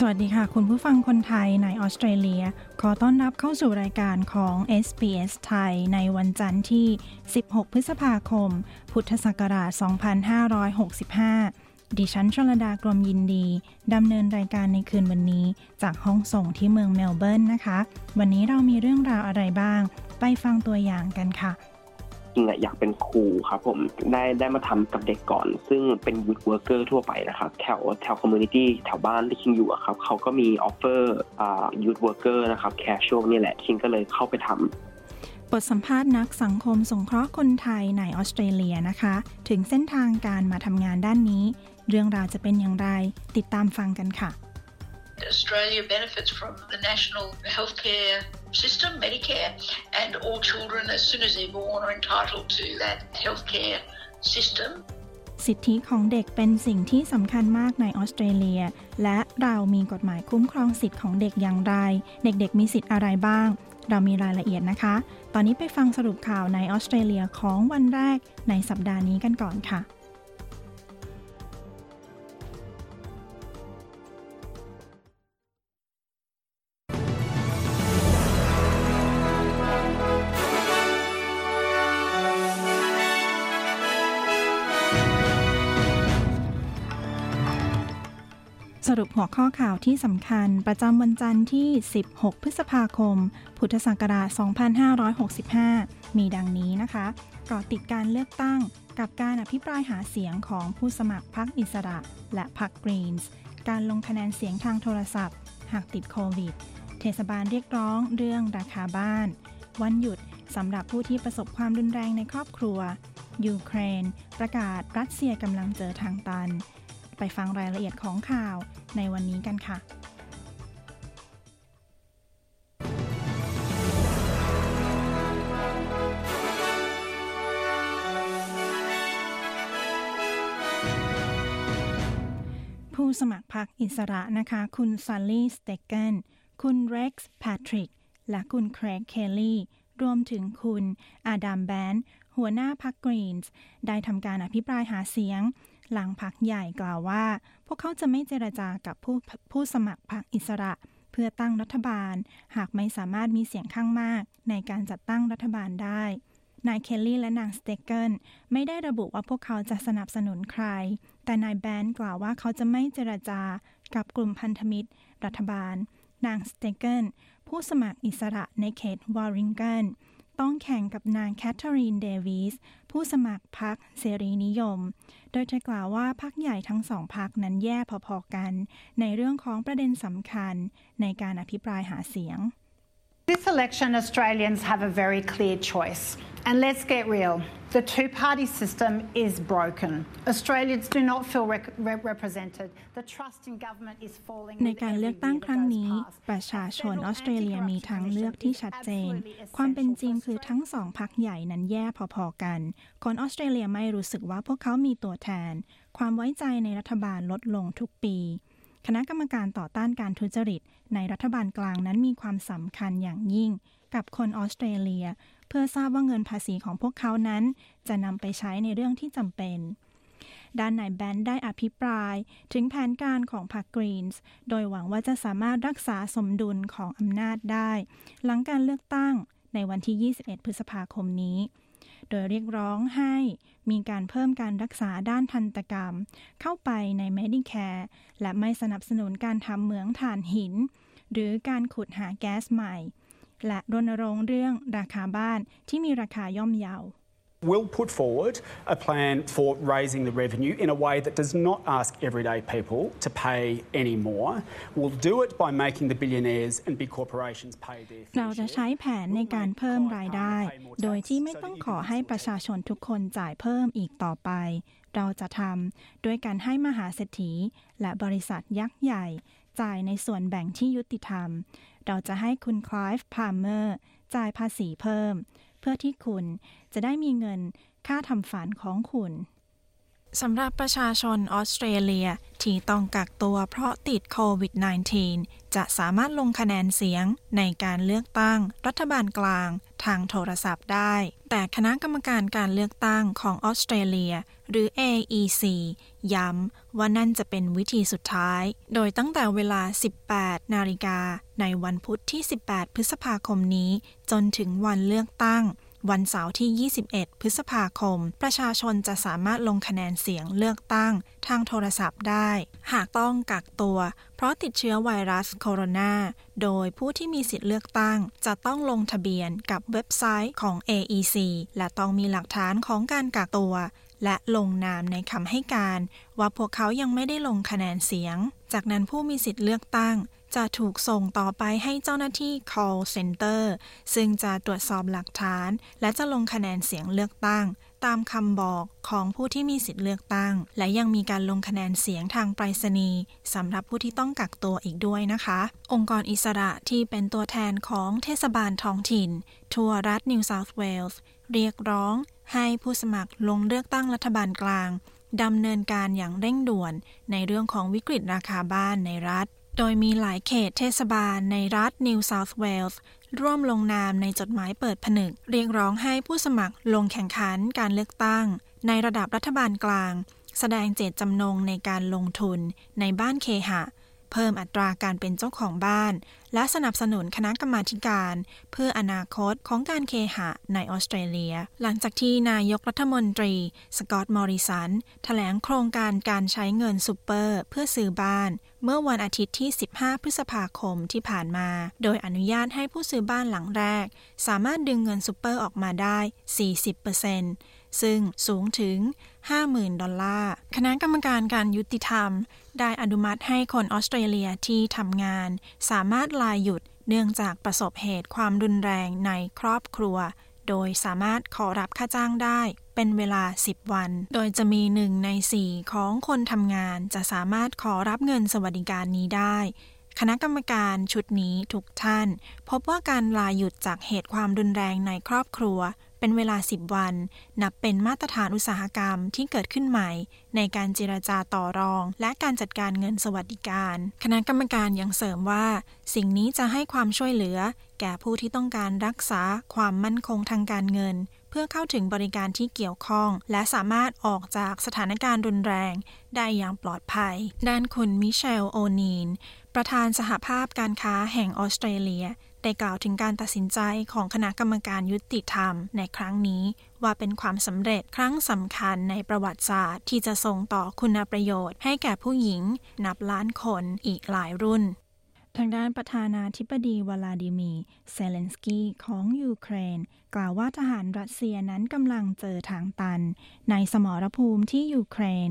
สวัสดีค่ะ คุณผู้ฟังคนไทยในออสเตรเลีย ขอต้อนรับเข้าสู่รายการของ SBS ไทยในวันจันทร์ที่ 16 พฤษภาคม พุทธศักราช 2565 ดิฉันชลดากรมยินดี ดำเนินรายการในคืนวันนี้ จากห้องส่งที่เมืองเมลเบิร์นนะคะ วันนี้เรามีเรื่องราวอะไรบ้าง ไปฟังตัวอย่างกันค่ะ คิงอะอยากเป็นครูครับผมได้ได้มาทำกับเด็กก่อน ซึ่งเป็น youth worker ทั่วไปนะครับแถวแถว community แถวบ้านที่คิงอยู่อะครับเขาก็มี offer อ่า youth worker นะครับ casual นี่แหละคิงก็เลยเข้าไปทำบทสัมภาษณ์นักสังคมสงเคราะห์คนไทยในออสเตรเลียนะคะ ถึงเส้นทางการมาทำงานด้านนี้ เรื่องราวจะเป็นอย่างไร ติดตามฟังกันค่ะ Australia benefits from the national healthcare system, Medicare, and all children, as soon as they're born, are entitled to that healthcare system. สิทธิของเด็กเป็นสิ่งที่สำคัญมากในออสเตรเลีย และเรามีกฎหมายคุ้มครองสิทธิของเด็กอย่างไร เด็กๆ มีสิทธิ์อะไรบ้าง เรามีรายละเอียดนะคะ ตอนนี้ไปฟังสรุปข่าวในออสเตรเลียของวันแรกในสัปดาห์นี้กันก่อนค่ะ รุปหัวข้อข่าวที่สำคัญประจำวันจันทร์ที่ 16 พฤษภาคม พุทธศักราช 2565 มีดังนี้นะคะก่อติดการเลือกตั้งกับการอภิปรายหาเสียงของผู้สมัครพรรคอิสระ และพรรคกรีนส์การลงคะแนนเสียงทางโทรศัพท์ หากติดโควิด เทศบาลเรียกร้องเรื่องราคาบ้าน วันหยุดสำหรับผู้ที่ประสบความรุนแรงในครอบครัว ยูเครน ประกาศรัสเซียกำลังเจอทางตัน ไปฟังรายละเอียดของข่าวในวันนี้กันค่ะผู้สมัครพรรคอิสระนะคะ คุณซัลลี่ สเตเกน คุณเร็กซ์ แพทริก และคุณแครกเคลลี่ รวมถึงคุณอาดัมแบน หัวหน้าพรรคกรีนส์ ได้ทำการอภิปรายหาเสียง หลังพรรคใหญ่กล่าวว่า พวกเขาจะไม่เจรจากับผู้ผู้สมัครพรรคอิสระ เพื่อตั้งรัฐบาล หากไม่สามารถมีเสียงข้างมาก ในการจัดตั้งรัฐบาลได้ นายเคลลี่และนางสเตเกิลไม่ได้ระบุว่าพวกเขาจะสนับสนุนใคร แต่นายแบนกล่าวว่าเขาจะไม่เจรจากับกลุ่มพันธมิตร รัฐบาล นางสเตเกิลผู้สมัครอิสระในเขตวอริงกาห์ ต้องแข่งกับนางแคทเธอรีนเดวิสผู้สมัครพรรคเสรีนิยม โดยเธอกล่าวว่าพรรคใหญ่ทั้งสองพรรคนั้นแย่พอๆกัน ในเรื่องของประเด็นสำคัญในการอภิปรายหาเสียง This election, Australians have a very clear choice. And let's get real the two party system is broken. Australians do not feel rec- re- represented. The trust in government is falling. ในการเลือกตั้งครั้งนี้ ประชาชนออสเตรเลียมีทางเลือกที่ชัดเจน ความเป็นจริงคือทั้งสองพักใหญ่นั้นแย่พอๆกัน คนออสเตรเลียไม่รู้สึกว่าพวกเขามีตัวแทน ความไว้ใจในรัฐบาลลดลงทุกปี คณะกรรมการต่อต้านการทุจริต ในรัฐบาลกลางนั้นมีความสำคัญอย่างยิ่ง กับคนออสเตรเลีย เพื่อทราบว่าเงินภาษีของพวกเขานั้น จะนำไปใช้ในเรื่องที่จำเป็นด้านนายแบนได้อภิปรายถึงแผนการของพรรคกรีนส์ โดยหวังว่าจะสามารถรักษาสมดุลของอำนาจได้ หลังการเลือกตั้งในวันที่ 21 พฤษภาคมนี้ โดยเรียกร้องให้มีการเพิ่มการรักษาด้านทันตกรรม เข้าไปใน Medicare และไม่สนับสนุนการทำเหมืองถ่านหิน หรือการขุดหาแก๊สใหม่ และรณรงค์เรื่องราคาบ้านที่มีราคาย่อมเยา We'll put forward a plan for raising the revenue in a way that does not ask everyday people to pay any more. We'll do it by making the billionaires and big corporations pay their เราจะใช้แผนในการเพิ่มรายได้ โดยที่ไม่ต้องขอให้ประชาชนทุกคนจ่ายเพิ่มอีกต่อไป เราจะทำด้วยการให้มหาเศรษฐี และบริษัทยักษ์ใหญ่ จ่ายในส่วนแบ่งที่ยุติธรรม เราจะให้คุณคลายฟ์พาร์เมอร์จ่ายภาษีเพิ่ม เพื่อที่คุณจะได้มีเงินค่าทำฝันของคุณ สำหรับประชาชนออสเตรเลียที่ต้องกักตัวเพราะติดโควิด -19 จะสามารถลงคะแนนเสียงในการเลือกตั้งรัฐบาลกลางทางโทรศัพท์ได้ แต่คณะกรรมการการเลือกตั้งของออสเตรเลีย หรือ AEC ย้ำว่านั่นจะเป็นวิธีสุดท้าย โดยตั้งแต่เวลา 18 นาฬิกาในวันพุธที่ 18 พฤษภาคมนี้ จนถึงวันเลือกตั้ง วันเสาร์ที่ 21 พฤษภาคม ประชาชนจะสามารถลงคะแนนเสียงเลือกตั้งทางโทรศัพท์ได้ หากต้องกักตัว เพราะติดเชื้อไวรัสโคโรนา โดยผู้ที่มีสิทธิ์เลือกตั้ง จะต้องลงทะเบียนกับเว็บไซต์ของ AEC และต้องมีหลักฐานของการกักตัวและลงนามในคำให้การ ว่าพวกเขายังไม่ได้ลงคะแนนเสียง จากนั้นผู้มีสิทธิ์เลือกตั้ง จะถูกส่งต่อไปให้เจ้าหน้าที่ call center ซึ่งจะตรวจสอบหลักฐาน และจะลงคะแนนเสียงเลือกตั้ง ตามคำบอกของผู้ที่มีสิทธิ์เลือกตั้ง และยังมีการลงคะแนนเสียงทางไปรษณีย์สำหรับผู้ที่ต้องกักตัวอีกด้วยนะคะ องค์กรอิสระที่เป็นตัวแทนของเทศบาลท้องถิ่น ทั่วรัฐนิวเซาท์เวลส์เรียกร้องให้ผู้สมัครลงเลือกตั้งรัฐบาลกลางดำเนินการอย่างเร่งด่วนในเรื่องของวิกฤตราคาบ้านในรัฐ โดยมีหลายเขตเทศบาลในรัฐนิวเซาท์เวลส์ร่วมลงนามในจดหมายเปิดผนึก เรียกร้องให้ผู้สมัครลงแข่งขันการเลือกตั้ง ในระดับรัฐบาลกลาง แสดงเจตจำนงในการลงทุนในบ้านเคหะ เพิ่มอัตราการเป็นเจ้าของบ้าน และสนับสนุนคณะกรรมการ เพื่ออนาคตของการเคหะในออสเตรเลีย หลังจากที่นายกรัฐมนตรี สกอตต์มอริสันแถลงโครงการการใช้เงินซูเปอร์ เพื่อซื้อบ้าน เมื่อวันอาทิตย์ที่ 15 พฤษภาคมที่ผ่านมา โดยอนุญาตให้ผู้ซื้อบ้านหลังแรก สามารถดึงเงินซูเปอร์ออกมาได้ 40%ซึ่งสูงถึง 50,000 ดอลลาร์ คณะกรรมการการยุติธรรม ได้อนุมัติให้คนออสเตรเลียที่ทำงาน สามารถลาหยุดเนื่องจากประสบเหตุความรุนแรงในครอบครัว โดยสามารถขอรับค่าจ้างได้เป็นเวลา 10 วัน โดยจะมีหนึ่งในสี่ของคนทำงานจะสามารถขอรับเงินสวัสดิการนี้ได้ คณะกรรมการชุดนี้ทุกท่าน พบว่าการลาหยุดจากเหตุความรุนแรงในครอบครัว เป็นเวลา 10 วัน นับเป็นมาตรฐานอุตสาหกรรมที่เกิดขึ้นใหม่ ในการเจรจาต่อรอง และการจัดการเงินสวัสดิการ คณะกรรมการยังเสริมว่า สิ่งนี้จะให้ความช่วยเหลือ แก่ผู้ที่ต้องการรักษาความมั่นคงทางการเงิน เพื่อเข้าถึงบริการที่เกี่ยวข้อง และสามารถออกจากสถานการณ์รุนแรง ได้อย่างปลอดภัย ด้านคุณมิเชลโอนีนประธานสหภาพการค้าแห่งออสเตรเลีย ได้กล่าวถึงการตัดสินใจของคณะกรรมการยุติธรรมในครั้งนี้ ว่าเป็นความสำเร็จครั้งสำคัญในประวัติศาสตร์ ที่จะส่งต่อคุณประโยชน์ให้แก่ผู้หญิง นับล้านคนอีกหลายรุ่น ทางด้านประธานาธิบดีวลาดิมีเซเลนสกีของยูเครน กล่าวว่าทหารรัสเซียนั้นกำลังเจอทางตัน ในสมรภูมิที่ยูเครน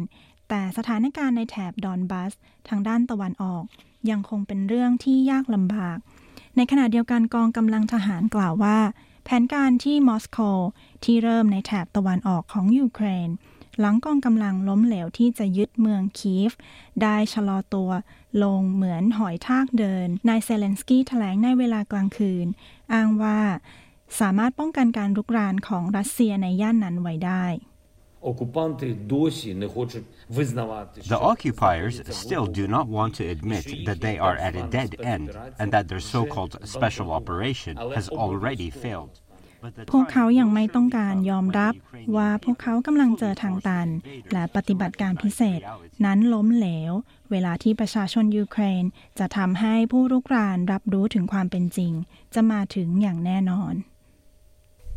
แต่สถานการณ์ในแถบดอนบัส ทางด้านตะวันออก ยังคงเป็นเรื่องที่ยากลำบาก ในขณะเดียวกันกองกำลังทหารกล่าวว่า แผนการที่มอสโกที่เริ่มในแถบตะวันออกของยูเครน หลังกองกำลังล้มเหลวที่จะยึดเมืองคีฟ ได้ชะลอตัวลงเหมือนหอยทากเดิน นายเซเลนสกี้แถลงในเวลากลางคืน อ้างว่าสามารถป้องกันการรุกรานของรัสเซียในย่านนั้นไว้ได้ The occupiers still do not want to admit that they are at a dead end and that their so-called special operation has already failed. พวกเขายังไม่ต้องการยอมรับว่าพวกเขากำลังเจอทางตัน และปฏิบัติการพิเศษ นั้นล้มเหลว เวลาที่ประชาชนยูเครน จะทำให้ผู้รุกรานรับรู้ถึงความเป็นจริง จะมาถึงอย่างแน่นอน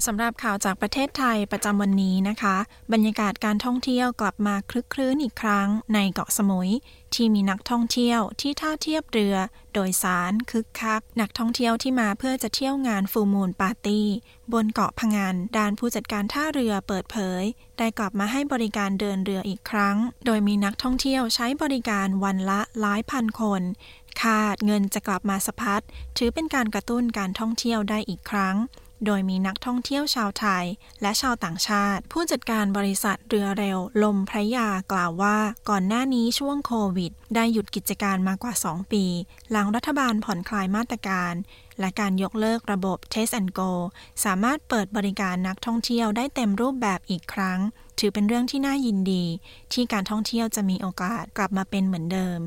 สำหรับข่าวจากประเทศไทยประจำวันนี้นะคะ บรรยากาศการท่องเที่ยวกลับมาคลึกคลื้นอีกครั้งในเกาะสมุย ที่มีนักท่องเที่ยวที่ท่าเทียบเรือ โดยสารคึกคัก นักท่องเที่ยวที่มาเพื่อจะเที่ยวงานฟูมูลปาร์ตี้ บนเกาะพะงันด้านผู้จัดการท่าเรือเปิดเผย ได้กลับมาให้บริการเดินเรืออีกครั้ง โดยมีนักท่องเที่ยวใช้บริการวันละหลายพันคนคาดเงินจะกลับมาสะพัดถือเป็นการกระตุ้นการท่องเที่ยวได้อีกครั้ง โดยมีนักท่องเที่ยวชาวไทย และชาวต่างชาติ ผู้จัดการบริษัทเรือเร็ว ลมพระยากล่าวว่า ก่อนหน้านี้ช่วงโควิด ได้หยุดกิจการมากว่า 2 ปี หลังรัฐบาลผ่อนคลายมาตรการ และการยกเลิกระบบ Test and Go สามารถเปิดบริการนักท่องเที่ยวได้เต็มรูปแบบอีกครั้ง ถือเป็นเรื่องที่น่ายินดี ที่การท่องเที่ยวจะมีโอกาสกลับมาเป็นเหมือนเดิม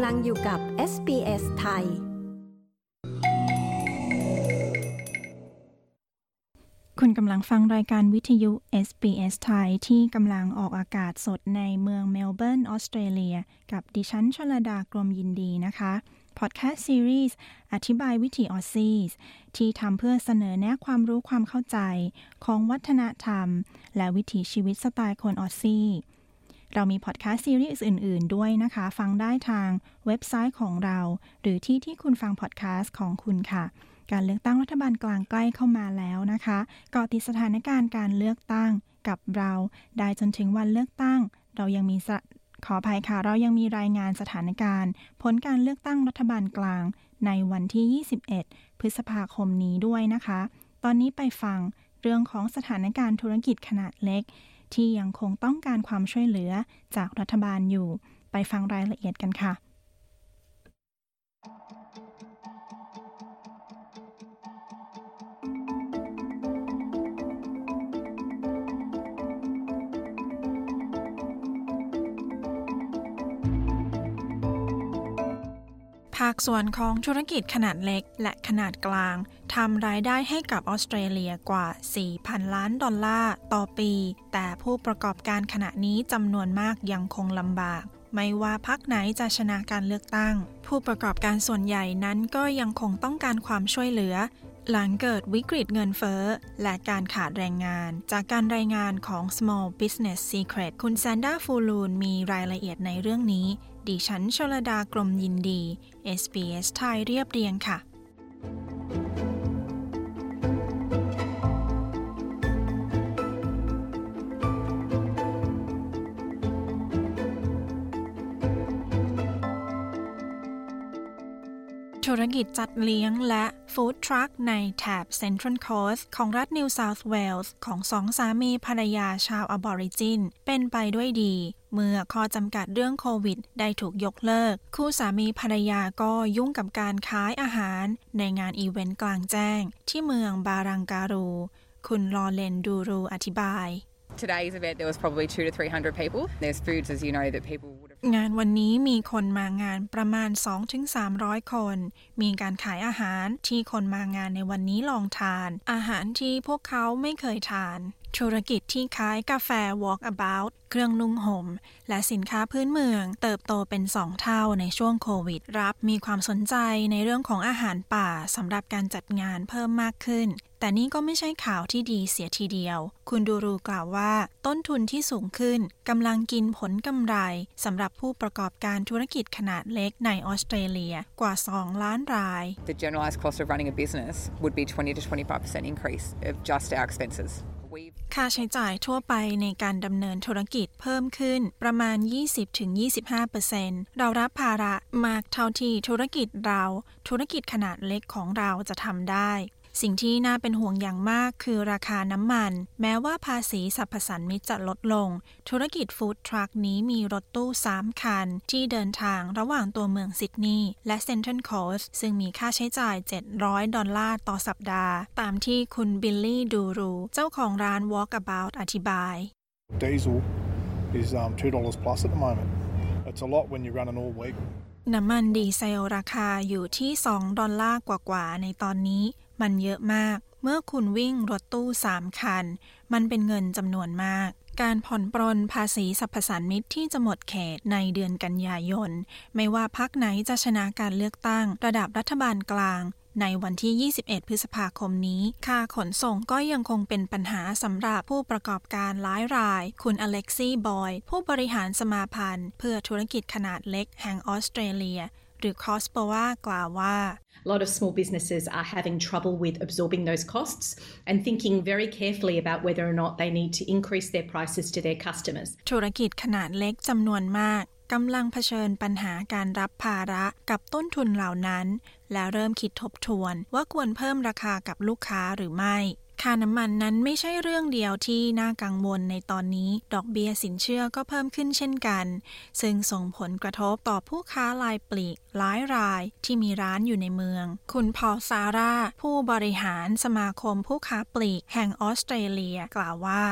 ำลังอยู่กับ SBS ไทย คุณกำลังฟังรายการวิทยุ SBS ไทย ที่กำลังออกอากาศสดในเมืองเมลเบิร์นออสเตรเลีย กับดิฉันชลดากรมยินดีนะคะพอดแคสต์ซีรีส์อธิบายวิถีออซซีที่ทำเพื่อเสนอแนะความรู้ความเข้าใจของวัฒนธรรม และวิถีชีวิตสไตล์คนออซซี เรามีพอดแคสต์ซีรีส์อื่น ๆ ด้วยนะคะ ฟังได้ทางเว็บไซต์ของเรา หรือที่ที่คุณฟังพอดแคสต์ของคุณค่ะ การเลือกตั้งรัฐบาลกลางใกล้เข้ามาแล้วนะคะกาะติดสถานการณ์การเลือกตั้งกับเราได้จนถึงวันเลือกตั้ง เรายังมีขออภัยค่ะ เรายังมีรายงานสถานการณ์ ผลการเลือกตั้งรัฐบาลกลาง ในวันที่ 21 พฤษภาคมนี้ด้วยนะคะ ตอนนี้ไปฟังเรื่องของสถานการณ์ธุรกิจขนาดเล็ก ที่ยังคงต้องการความช่วยเหลือจากรัฐบาลอยู่ ไปฟังรายละเอียดกันค่ะ ภาคส่วนของธุรกิจขนาดเล็กและขนาดกลางทำรายได้ให้กับออสเตรเลียกว่า 4,000 ล้านดอลลาร์ต่อปี แต่ผู้ประกอบการขณะนี้จำนวนมากยังคงลำบาก ไม่ว่าพักไหนจะชนะการเลือกตั้ง ผู้ประกอบการส่วนใหญ่นั้นก็ยังคงต้องการความช่วยเหลือ หลังเกิดวิกฤตเงินเฟ้อ และการขาดแรงงาน จากการรายงานของ Small Business Secret คุณแซนด้าฟูลูนมีรายละเอียดในเรื่องนี้ ดิฉันชลดากรมยินดี SBS ไทยเรียบเรียงค่ะ ธุรกิจจัดเลี้ยงและฟู้ดทรัคในแถบเซ็นทรัลโคสของรัฐนิวเซาท์เวลส์ของสองสามีภรรยาชาวอบอริจิน เป็นไปด้วยดี เมื่อข้อจำกัดเรื่องโควิด ได้ถูกยกเลิก คู่สามีภรรยาก็ยุ่งกับการขายอาหารในงานอีเวนต์กลางแจ้ง ที่เมืองบารังการู คุณลอเลนดูรูอธิบาย Today's event there was probably two to three hundred people. There's foods as you know that people งานวันนี้มีคนมางานประมาณ 2-300 คน มีการขายอาหารที่คนมางานในวันนี้ลองทาน อาหารที่พวกเขาไม่เคยทาน ธุรกิจที่ขายกาแฟ Walk About เครื่องนุ่งห่ม และสินค้าพื้นเมือง เติบโตเป็นสองเท่าในช่วงโควิด รับมีความสนใจในเรื่องของอาหารป่าสำหรับการจัดงานเพิ่มมากขึ้น แต่นี่ก็ไม่ใช่ข่าวที่ดีเสียทีเดียว คุณดูรูกล่าวว่า ต้นทุนที่สูงขึ้นกำลังกินผลกำไรสำหรับผู้ประกอบการธุรกิจขนาดเล็กในออสเตรเลียกว่า 2 ล้านราย The generalized cost of running a business would be 20 to 25% increase of just our expenses. ค่าใช้จ่ายทั่วไปในการดำเนินธุรกิจเพิ่มขึ้นประมาณ 20-25%เรารับภาระมากเท่าที่ธุรกิจเรา ธุรกิจขนาดเล็กของเราจะทำได้ สิ่งที่น่าเป็นห่วงอย่างมากคือราคาน้ำมัน แม้ว่าภาษีสรรพสันมิตจะลดลง ธุรกิจฟู้ดทรัคนี้มีรถตู้ 3 คัน ที่เดินทางระหว่างตัวเมืองซิดนีย์และเซนทรัลโคสซึ่งมีค่าใช้จ่าย 700 ดอลลาร์ต่อสัปดาห์ ตามที่คุณบิลลี่ดูรูเจ้าของร้าน Walkabout อธิบาย Diesel is um, $2 plus at the moment. It's a lot when you're running all week. น้ำมันดีเซลราคาอยู่ที่ 2 ดอลลาร์กว่าๆ ในตอนนี้ มันเยอะมาก เมื่อคุณวิ่งรถตู้ 3 คัน มันเป็นเงินจำนวนมาก การผ่อนปรนภาษีสรรพสามิตที่จะหมดเขตในเดือนกันยายน ไม่ว่าพักไหนจะชนะการเลือกตั้ง ระดับรัฐบาลกลางในวันที่ 21 พฤษภาคมนี้ ค่าขนส่งก็ยังคงเป็นปัญหาสำหรับผู้ประกอบการหลายราย คุณอเล็กซี่บอย ผู้บริหารสมาพันธ์ เพื่อธุรกิจขนาดเล็กแห่งออสเตรเลีย หรือคอสโปวากล่าวว่า A lot of small businesses are having trouble with absorbing those costs and thinking very carefully about whether or not they need to increase their prices to their customers. ธุรกิจขนาดเล็กจำนวนมากกำลังเผชิญปัญหาการรับภาระกับต้นทุนเหล่านั้น และเริ่มคิดทบทวนว่าควรเพิ่มราคากับลูกค้าหรือไม่ ค่าน้ำมันนั้นไม่ใช่เรื่องเดียวที่น่ากังวลในตอนนี้ ดอกเบี้ยสินเชื่อก็เพิ่มขึ้นเช่นกัน ซึ่งส่งผลกระทบต่อผู้ค้ารายปลีกหลายรายที่มีร้านอยู่ในเมือง คุณพอลซาร่า ผู้บริหารสมาคมผู้ค้าปลีกแห่งออสเตรเลียกล่าวว่า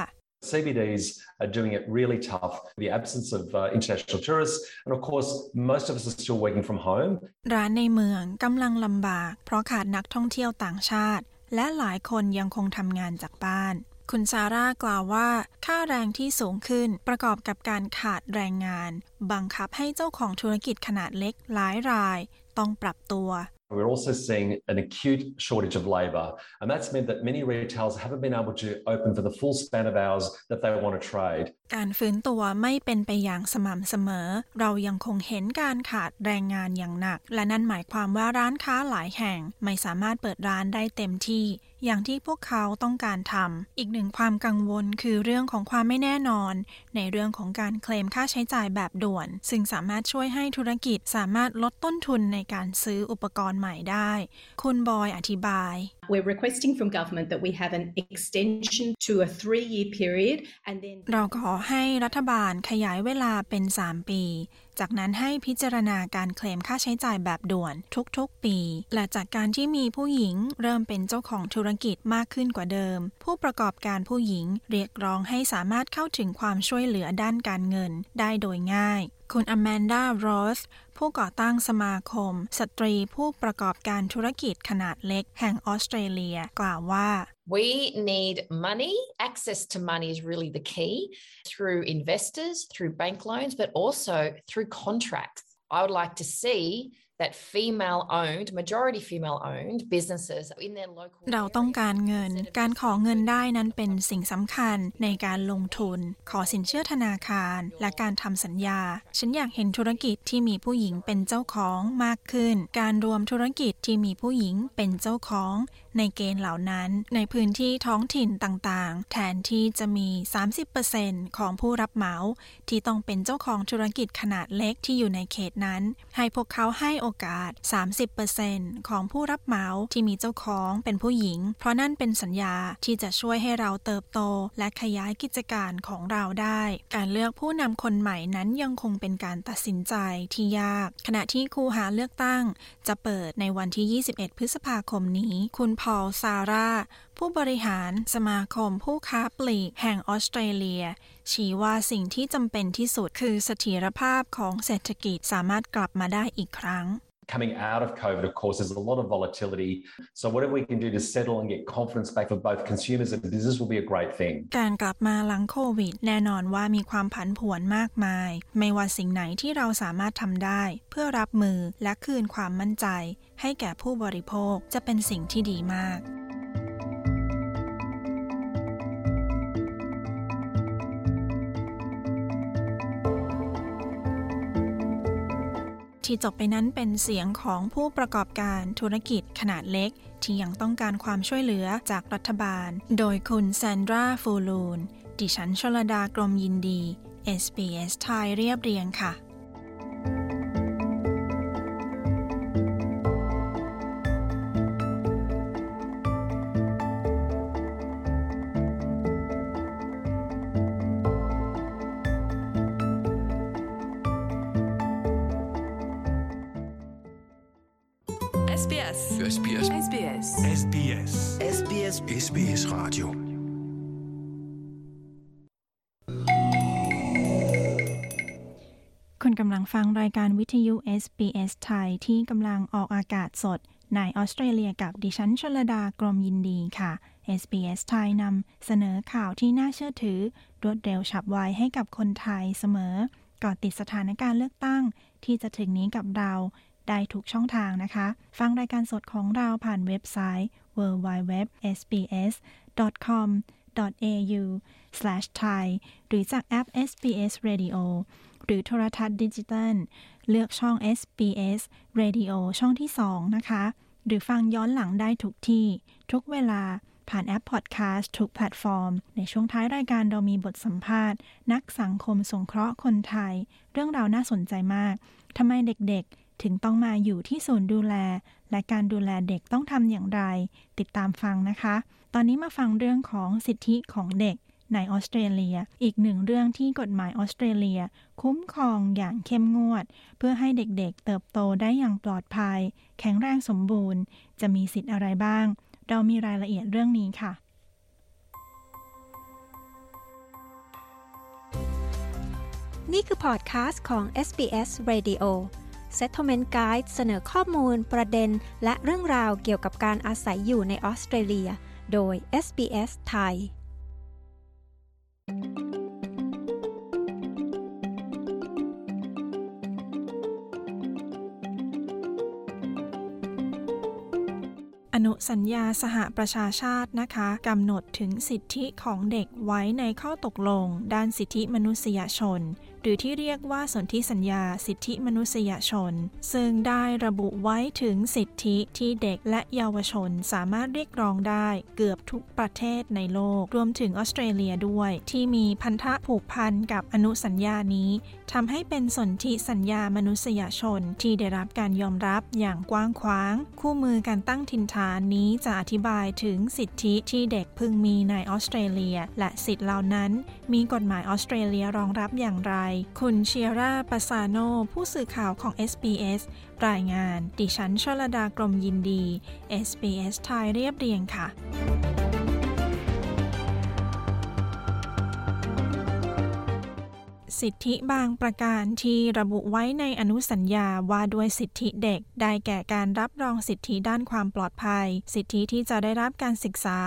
CBDs are doing it really tough. The absence of uh, international tourists, and of course, most of us are still working from home. ร้านในเมืองกำลังลำบาก เพราะขาดนักท่องเที่ยวต่างชาติ และหลายคนยังคงทำงานจากบ้าน คุณซาร่ากล่าวว่า ค่าแรงที่สูงขึ้นประกอบกับการขาดแรงงาน บังคับให้เจ้าของธุรกิจขนาดเล็กหลายราย ต้องปรับตัว We're also seeing an acute shortage of labour, and that's meant that many retailers haven't been able to open for the full span of hours that they want to trade. การฟื้นตัวไม่เป็นไปอย่างสม่ำเสมอ เรายังคงเห็นการขาดแรงงานอย่างหนัก และนั่นหมายความว่าร้านค้าหลายแห่งไม่สามารถเปิดร้านได้เต็มที่ อย่างที่พวกเขาต้องการทำ อีกหนึ่งความกังวลคือเรื่องของความไม่แน่นอน ในเรื่องของการเคลมค่าใช้จ่ายแบบด่วน ซึ่งสามารถช่วยให้ธุรกิจสามารถลดต้นทุนในการซื้ออุปกรณ์ใหม่ได้ คุณบอยอธิบาย We're requesting from government that we have an extension to a three-year period and then เราขอให้รัฐบาลขยายเวลาเป็น 3 ปี จากนั้นให้พิจารณาการเคลมค่าใช้จ่ายแบบด่วนทุกๆปี และจากการที่มีผู้หญิงเริ่มเป็นเจ้าของธุรกิจมากขึ้นกว่าเดิม ผู้ประกอบการผู้หญิงเรียกร้องให้สามารถเข้าถึงความช่วยเหลือด้านการเงินได้โดยง่าย คุณอแมนดาโรส ผู้ก่อตั้งสมาคม สตรีผู้ประกอบการธุรกิจขนาดเล็กแห่งออสเตรเลีย กล่าวว่า We need money. Access to money is really the key through investors, through bank loans, but also through contracts. I would like to see that female owned, majority female owned businesses in their local เราต้องการเงิน การขอเงินได้นั้นเป็นสิ่งสำคัญในการลงทุน ขอสินเชื่อธนาคาร และการทำสัญญา ฉันอยากเห็นธุรกิจที่มีผู้หญิงเป็นเจ้าของมากขึ้น การรวมธุรกิจที่มีผู้หญิงเป็นเจ้าของ ในเกณฑ์เหล่านั้นในพื้นที่ท้องถิ่นต่างๆ แทนที่จะมี 30%ของผู้รับเหมาที่ต้องเป็นเจ้าของธุรกิจขนาดเล็กที่อยู่ในเขตนั้น ให้พวกเขาให้โอกาส 30%ของผู้รับเหมาที่มีเจ้าของเป็นผู้หญิง เพราะนั่นเป็นสัญญาที่จะช่วยให้เราเติบโต และขยายกิจการของเราได้ การเลือกผู้นำคนใหม่นั้นยังคงเป็นการตัดสินใจที่ยาก ขณะที่คูหาเลือกตั้ง จะเปิดในวันที่ 21 พฤษภาคมนี้ คุณพอล ซาร่า ผู้บริหารสมาคมผู้ค้าปลีกแห่งออสเตรเลีย ชี้ว่าสิ่งที่จำเป็นที่สุดคือเสถียรภาพของเศรษฐกิจสามารถกลับมาได้อีกครั้ง Coming out of COVID, of course, there's a lot of volatility. So, whatever we can do to settle and get confidence back for both consumers and business will be a great thing. การกลับมาหลังโควิด แน่นอนว่ามีความผันผวนมากมาย ไม่ว่าสิ่งไหนที่เราสามารถทำได้ เพื่อรับมือและคืนความมั่นใจ ให้แก่ผู้บริโภคจะเป็นสิ่งที่ดีมาก ที่จบไปนั้นเป็นเสียงของผู้ประกอบการธุรกิจขนาดเล็ก ที่ยังต้องการความช่วยเหลือจากรัฐบาล โดยคุณแซนดราฟูลูน ดิฉันชลดากรมยินดี SBS ไทยเรียบเรียงค่ะ กำลังฟังรายการวิทยุ SBS ไทยที่กำลังออกอากาศสดในออสเตรเลียกับดิฉันชลดากรมยินดีค่ะ SBS ไทยนำเสนอข่าวที่น่าเชื่อถือ รวดเร็วฉับไวให้กับคนไทยเสมอก่อนติดสถานการณ์เลือกตั้ง ที่จะถึงนี้กับเราได้ทุกช่องทางนะคะ ฟังรายการสดของเราผ่านเว็บไซต์ www.sbs.com.au/thai หรือจากแอป SBS Radio หรือโทรทัศน์ดิจิตัล เลือกช่อง SBS Radio ช่องที่ 2 นะคะ หรือฟังย้อนหลังได้ทุกที่ ทุกเวลาผ่านแอปพอดแคสต์ทุกแพลตฟอร์ม ในช่วงท้ายรายการเรามีบทสัมภาษณ์ นักสังคมสงเคราะห์คนไทย เรื่องราวน่าสนใจมากทำไมเด็กๆ ถึงต้องมาอยู่ที่ศูนย์ดูแล และการดูแลเด็กต้องทำอย่างไร ติดตามฟังนะคะ ตอนนี้มาฟังเรื่องของสิทธิของเด็ก ในออสเตรเลีย อีกหนึ่งเรื่องที่กฎหมายออสเตรเลีย คุ้มครองอย่างเข้มงวด เพื่อให้เด็กๆเติบโตได้อย่างปลอดภัย แข็งแรงสมบูรณ์ จะมีสิทธิ์อะไรบ้าง เรามีรายละเอียดเรื่องนี้ค่ะนี่คือพอดคาสต์ของ SBS Radio Settlement Guide เสนอข้อมูลประเด็น และเรื่องราวเกี่ยวกับการอาศัยอยู่ในออสเตรเลีย โดย SBS ไทย อนุสัญญาสหประชาชาตินะคะกำหนดถึงสิทธิของเด็กไว้ในข้อตกลง ด้านสิทธิมนุษยชน รือที่เรียกว่าสนธิสัญญาสิทธิมนุษยชน ซึ่งได้ระบุไว้ถึงสิทธิที่เด็กและเยาวชนสามารถเรียกร้องได้เกือบทุกประเทศในโลก รวมถึงออสเตรเลียด้วย ที่มีพันธะผูกพันกับอนุสัญญานี้ทำให้เป็นสนธิสัญญามนุษยชน ที่ได้รับการยอมรับอย่างกว้างขวาง คู่มือการตั้งถิ่นฐานนี้จะอธิบายถึงสิทธิที่เด็กพึงมีในออสเตรเลีย และสิทธิเหล่านั้น มีกฎหมายออสเตรเลียรองรับอย่างไรคุณเชียร่าปาซาโนผู้สื่อข่าวของ SBS รายงาน ดิฉันชลดากรมยินดี SBS ไทยเรียบเรียงค่ะสิทธิบางประการที่ระบุไว้ในอนุสัญญาว่าด้วยสิทธิเด็ก ได้แก่การรับรองสิทธิด้านความปลอดภัย สิทธิที่จะได้รับการศึกษา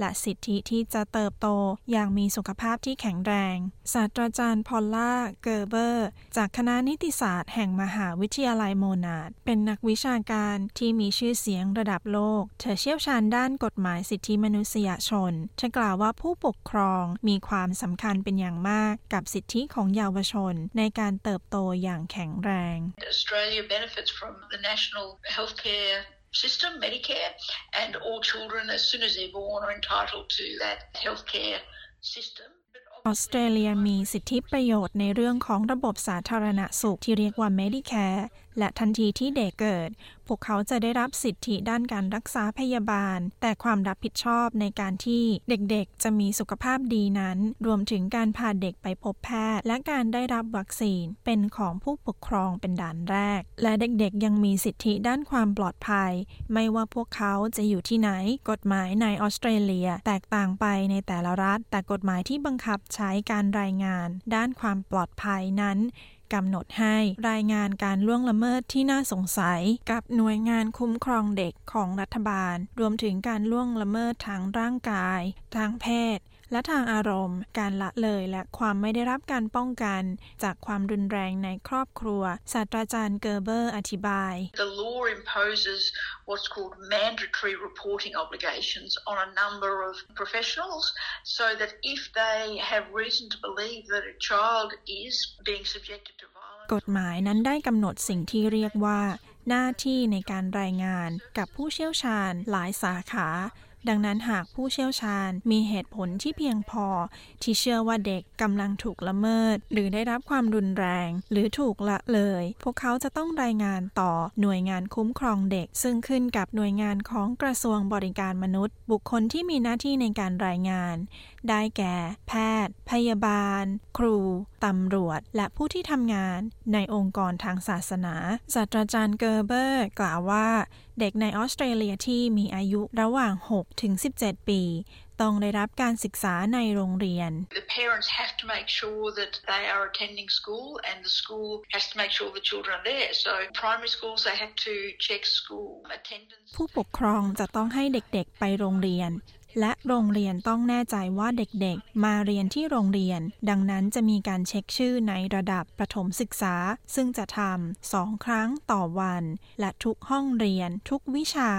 และสิทธิที่จะเติบโตอย่างมีสุขภาพที่แข็งแรง ศาสตราจารย์พอลล่า เกอร์เบอร์ จากคณะนิติศาสตร์แห่งมหาวิทยาลัยโมนาด เป็นนักวิชาการที่มีชื่อเสียงระดับโลก เธอเชี่ยวชาญด้านกฎหมายสิทธิมนุษยชนเธอกล่าวว่าผู้ปกครองมีความสำคัญเป็นอย่างมากกับสิทธิของเยาวชน ในการเติบโตอย่างแข็งแรง Australia benefits from the national healthcare system, Medicare, and all children, as soon as they're born, are entitled to that healthcare system. ออสเตรเลียมีสิทธิประโยชน์ในเรื่องของระบบสาธารณสุขที่เรียกว่า Medicare และทันทีที่เด็กเกิด พวกเขาจะได้รับสิทธิด้านการรักษาพยาบาล แต่ความรับผิดชอบในการที่เด็กๆ จะมีสุขภาพดีนั้น รวมถึงการพาเด็กไปพบแพทย์ และการได้รับวัคซีนเป็นของผู้ปกครองเป็นด่านแรก และเด็กๆ ยังมีสิทธิด้านความปลอดภัย ไม่ว่าพวกเขาจะอยู่ที่ไหน กฎหมายในออสเตรเลีย แตกต่างไปในแต่ละรัฐ แต่กฎหมายที่บังคับใช้การรายงาน ด้านความปลอดภัยนั้น กำหนดให้รายงานการล่วงละเมิดที่น่าสงสัย กับหน่วยงานคุ้มครองเด็กของรัฐบาล รวมถึงการล่วงละเมิดทางร่างกาย ทางเพศ และทางอารมณ์ การละเลยและความไม่ได้รับการป้องกัน จากความรุนแรงในครอบครัว ศาสตราจารย์เกอร์เบอร์อธิบาย The law imposes what's called mandatory reporting obligations on a number of professionals so that if they have reason to believe that a child is being subjected to violence กฎหมายนั้นได้กำหนดสิ่งที่เรียกว่า หน้าที่ในการรายงานกับผู้เชี่ยวชาญหลายสาขา ดังนั้นหากผู้เชี่ยวชาญมีเหตุผลที่เพียงพอ ที่เชื่อว่าเด็กกำลังถูกละเมิด หรือได้รับความรุนแรง หรือถูกละเลย พวกเขาจะต้องรายงานต่อหน่วยงานคุ้มครองเด็ก ซึ่งขึ้นกับหน่วยงานของกระทรวงบริการมนุษย์ บุคคลที่มีหน้าที่ในการรายงาน ได้แก่ แพทย์ พยาบาล ครูตำรวจ และผู้ที่ทำงานในองค์กรทางศาสนาศาสตราจารย์เกอร์เบอร์ กล่าวว่า เด็กในออสเตรเลียที่มีอายุระหว่าง 6ถึง 17 ปี ต้องได้รับการศึกษาในโรงเรียน The parents have to make sure that they are attending school and the school has to make sure the children are there. So primary schools, they have to check school attendance. ผู้ปกครองจะต้องให้เด็กๆไปโรงเรียน และโรงเรียนต้องแน่ใจว่าเด็กๆ มาเรียนที่โรงเรียน ดังนั้นจะมีการเช็คชื่อในระดับประถมศึกษา ซึ่งจะทำสองครั้งต่อวัน และทุกห้องเรียนทุกวิชา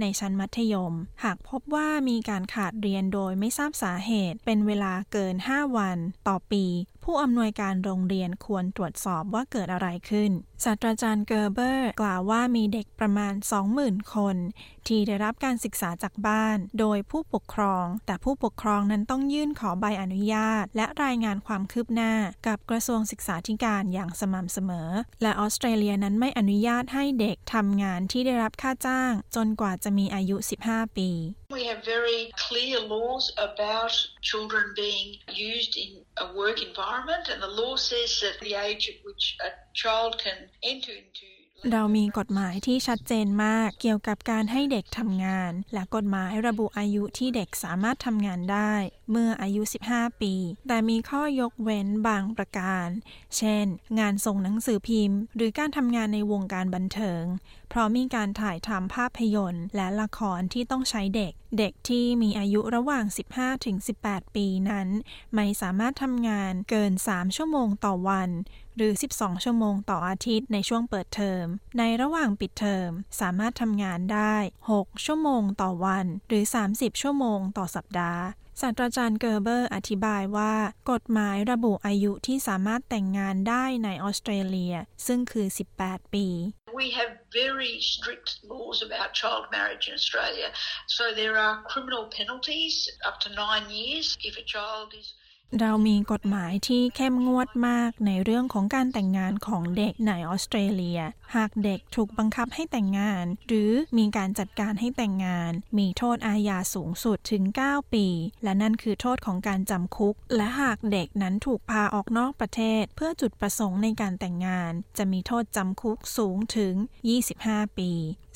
ในชั้นมัธยม หากพบว่ามีการขาดเรียนโดยไม่ทราบสาเหตุ เป็นเวลาเกิน 5 วัน ต่อปี ผู้อำนวยการโรงเรียนควรตรวจสอบว่าเกิดอะไรขึ้น ศาสตราจารย์เกอร์เบอร์ กล่าวว่ามีเด็กประมาณ 20,000 คน ที่ได้รับการศึกษาจากบ้าน โดยผู้ปกครอง แต่ผู้ปกครองนั้นต้องยื่นขอใบอนุญาต และรายงานความคืบหน้ากับกระทรวงศึกษาธิการอย่างสม่ำเสมอ และออสเตรเลียนั้นไม่อนุญาตให้เด็กทำงานที่ได้รับค่าจ้าง จนกว่าจะมีอายุ 15 ปี We have very clear laws about children being used in a work environment, and the law says that the age at which a child can enter into เรามีกฎหมายที่ชัดเจนมากเกี่ยวกับการให้เด็กทำงาน และกฎหมายระบุอายุที่เด็กสามารถทำงานได้เมื่ออายุ 15 ปี แต่มีข้อยกเว้นบางประการ เช่น งานส่งหนังสือพิมพ์ หรือการทำงานในวงการบันเทิง เพราะมีการถ่ายทำภาพยนตร์ และละครที่ต้องใช้เด็ก เด็กที่มีอายุระหว่าง 15 ถึง 18 ปีนั้น ไม่สามารถทำงานเกิน 3 ชั่วโมงต่อวัน หรือ 12 ชั่วโมงต่ออาทิตย์ในช่วงเปิดเทอม ในระหว่างปิดเทอมสามารถทำงานได้ 6 ชั่วโมงต่อวัน หรือ 30 ชั่วโมงต่อสัปดาห์ ศาสตราจารย์เกอร์เบอร์อธิบายว่า กฎหมายระบุอายุที่สามารถแต่งงานได้ในออสเตรเลีย ซึ่งคือ 18 ปี We have very strict laws about child marriage in Australia. So there are criminal penalties up to nine years if a child is เรามีกฎหมายที่เข้มงวดมากในเรื่องของการแต่งงานของเด็กในออสเตรเลีย หากเด็กถูกบังคับให้แต่งงาน หรือมีการจัดการให้แต่งงาน มีโทษอาญาสูงสุดถึง 9 ปี และนั่นคือโทษของการจำคุก และหากเด็กนั้นถูกพาออกนอกประเทศ เพื่อจุดประสงค์ในการแต่งงาน จะมีโทษจำคุกสูงถึง 25 ปี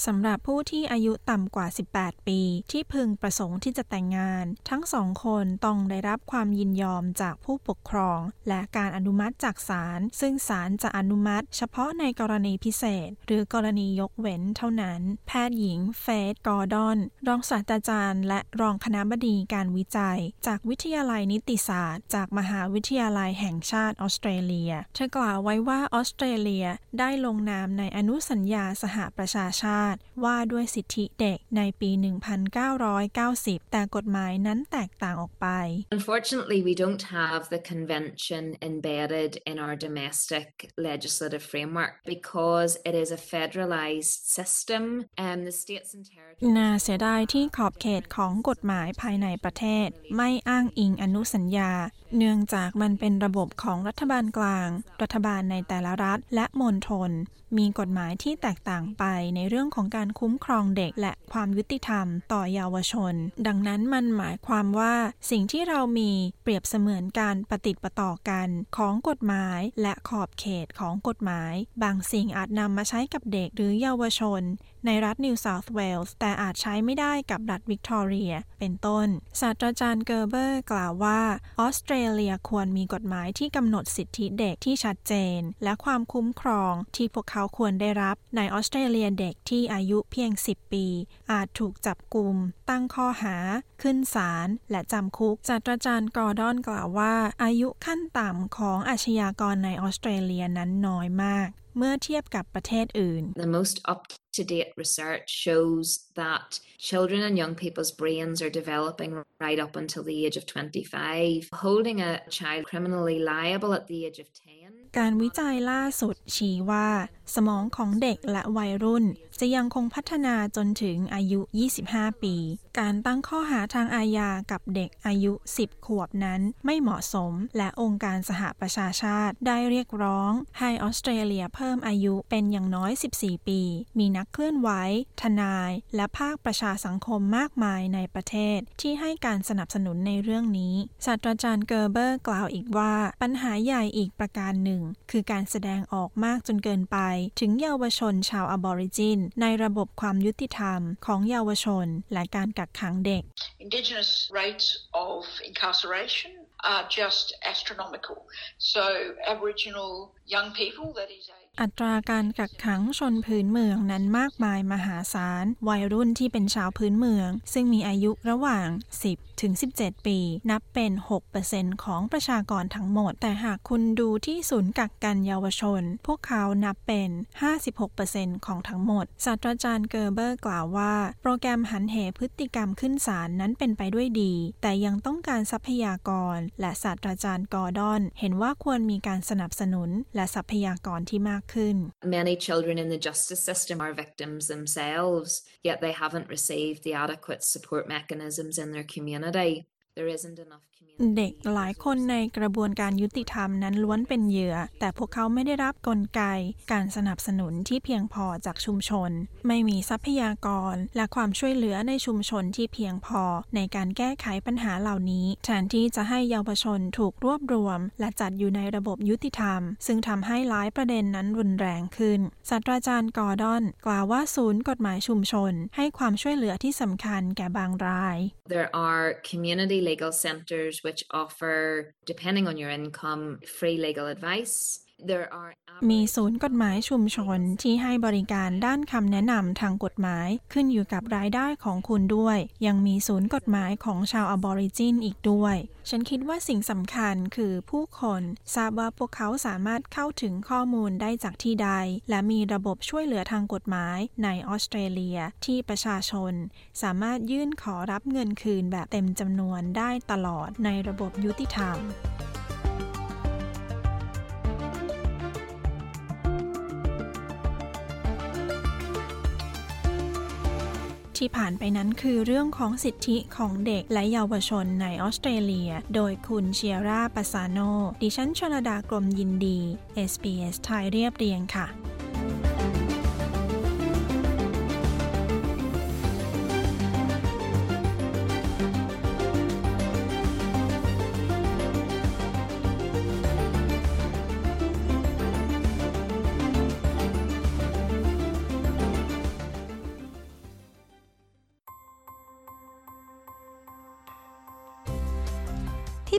สำหรับผู้ที่อายุต่ำกว่า 18 ปี ที่พึงประสงค์ที่จะแต่งงาน ทั้งสองคนต้องได้รับความยินยอมจากผู้ปกครอง และการอนุมัติจากศาลซึ่งศาลจะอนุมัติ เฉพาะในกรณีพิเศษ หรือกรณียกเว้นเท่านั้น แพทย์หญิงเฟธกอร์ดอน รองศาสตราจารย์ และรองคณะบดีการวิจัย จากวิทยาลัยนิติศาสตร์ จากมหาวิทยาลัยแห่งชาติออสเตรเลียเธอกล่าวไว้ว่าออสเตรเลียได้ลงนามในอนุสัญญาสหประชาชาติว่าด้วยสิทธิเด็กในปี 1990 แต่กฎหมายนั้นแตกต่างออกไป Unfortunately we don't have the convention embedded in our domestic legislative framework because it is a federalized system and the states and territories น่าเสียดายที่ขอบเขตของกฎหมายภายในประเทศ ไม่อ้างอิงอนุสัญญา เนื่องจากมันเป็นระบบของรัฐบาลกลาง รัฐบาลในแต่ละรัฐและมณฑลมีกฎหมายที่แตกต่างไปในเรื่องของการคุ้มครองเด็กและความยุติธรรมต่อเยาวชน ดังนั้นมันหมายความว่าสิ่งที่เรามีเปรียบเสมือนการปฏิติประต่อกันของกฎหมายและขอบเขตของกฎหมาย บางสิ่งอาจนำมาใช้กับเด็กหรือเยาวชนในรัฐนิวเซาท์เวลส์แต่อาจใช้ไม่ได้กับรัฐวิกตอเรีย เป็นต้น ศาสตราจารย์เกอร์เบอร์กล่าวว่า ออสเตรเลียควรมีกฎหมายที่กำหนดสิทธิเด็กที่ชัดเจน และความคุ้มครองที่พวกเขาควรได้รับในออสเตรเลียเด็กที่อายุเพียง 10 ปี อาจถูกจับกลุ่ม ตั้งข้อหา ขึ้นศาลและจำคุกศาสตราจารย์กอร์ดอนกล่าวว่า อายุขั้นต่ำของอาชญากรในออสเตรเลียนั้นน้อยมาก เมื่อเทียบกับประเทศอื่น The most to date research shows that children and young people's brains are developing right up until the age of 25. Holding a child criminally liable at the age of 10. การวิจัยล่าสุดชี้ว่า สมองของเด็กและวัยรุ่น จะยังคงพัฒนาจนถึงอายุ 25 ปี การตั้งข้อหาทางอาญากับเด็กอายุ 10 ขวบนั้นไม่เหมาะสม และองค์การสหประชาชาติได้เรียกร้อง ให้ออสเตรเลียเพิ่มอายุเป็นอย่างน้อย 14 ปี มีนักเคลื่อนไหว ทนาย และภาคประชาสังคมมากมายในประเทศ ที่ให้การสนับสนุนในเรื่องนี้ ศาสตราจารย์เกอร์เบอร์กล่าวอีกว่า ปัญหาใหญ่อีกประการหนึ่ง คือการแสดงออกมากจนเกินไป ถึงเยาวชนชาวอบอริจินในระบบความยุติธรรมของเยาวชน และการกักขังเด็ก Indigenous rates of incarceration are just astronomical. So Aboriginal young people, that is อัตราการกักขังชนพื้นเมืองนั้นมากมายมหาศาล วัยรุ่นที่เป็นชาวพื้นเมือง ซึ่งมีอายุระหว่าง 10 ถึง 17 ปี นับเป็น 6%ของประชากรทั้งหมด แต่หากคุณดูที่ศูนย์กักกันเยาวชน พวกเขานับเป็น 56%ของทั้งหมด ศาสตราจารย์เกอร์เบอร์กล่าวว่า โปรแกรมหันเหพฤติกรรมขึ้นศาลนั้นเป็นไปด้วยดี แต่ยังต้องการทรัพยากร และศาสตราจารย์กอร์ดอน เห็นว่าควรมีการสนับสนุนและทรัพยากรที่มากขึ้น Many children in the justice system are victims themselves, yet they haven't received the adequate support mechanisms in their community. There isn't enough เด็กหลายคนในกระบวนการยุติธรรมนั้นล้วนเป็นเหยื่อ แต่พวกเขาไม่ได้รับกลไก การสนับสนุนที่เพียงพอจากชุมชน ไม่มีทรัพยากร และความช่วยเหลือในชุมชนที่เพียงพอ ในการแก้ไขปัญหาเหล่านี้แทนที่จะให้เยาวชนถูกรวบรวม และจัดอยู่ในระบบยุติธรรม ซึ่งทำให้หลายประเด็นนั้นรุนแรงขึ้น ศาสตราจารย์กอร์ดอน กล่าวว่าศูนย์กฎหมายชุมชน ให้ความช่วยเหลือที่สำคัญแก่บางราย There are community legal centers which offer depending on your income free legal advice มีศูนย์กฎหมายชุมชนที่ให้บริการด้านคำแนะนำทางกฎหมายขึ้นอยู่กับรายได้ของคุณด้วย ยังมีศูนย์กฎหมายของชาวอบอริจินอีกด้วย ฉันคิดว่าสิ่งสำคัญคือผู้คนทราบว่าพวกเขาสามารถเข้าถึงข้อมูลได้จากที่ใด และมีระบบช่วยเหลือทางกฎหมายในออสเตรเลียที่ประชาชน สามารถยื่นขอรับเงินคืนแบบเต็มจำนวนได้ตลอดในระบบยุติธรรม ที่ผ่านไปนั้นคือเรื่องของสิทธิของเด็กและเยาวชนในออสเตรเลีย โดยคุณเชียร่าปาซาโนดิฉันชลดากรมยินดี SBS ไทยเรียบเรียงค่ะ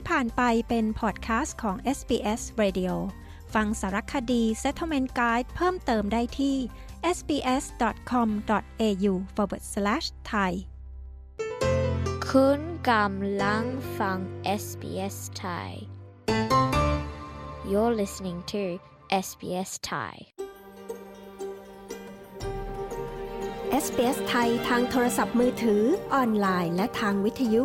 ที่ผ่านไปเป็นพอดแคสต์ของ SBS Radio ฟังสารคดี Settlement Guide เพิ่มเติมได้ที่ sbs.com.au forward slash thai คุณกำลังฟัง SBS Thai You're listening to SBS Thai SBS ไทยทางโทรศัพท์มือถือ ออนไลน์ และทางวิทยุ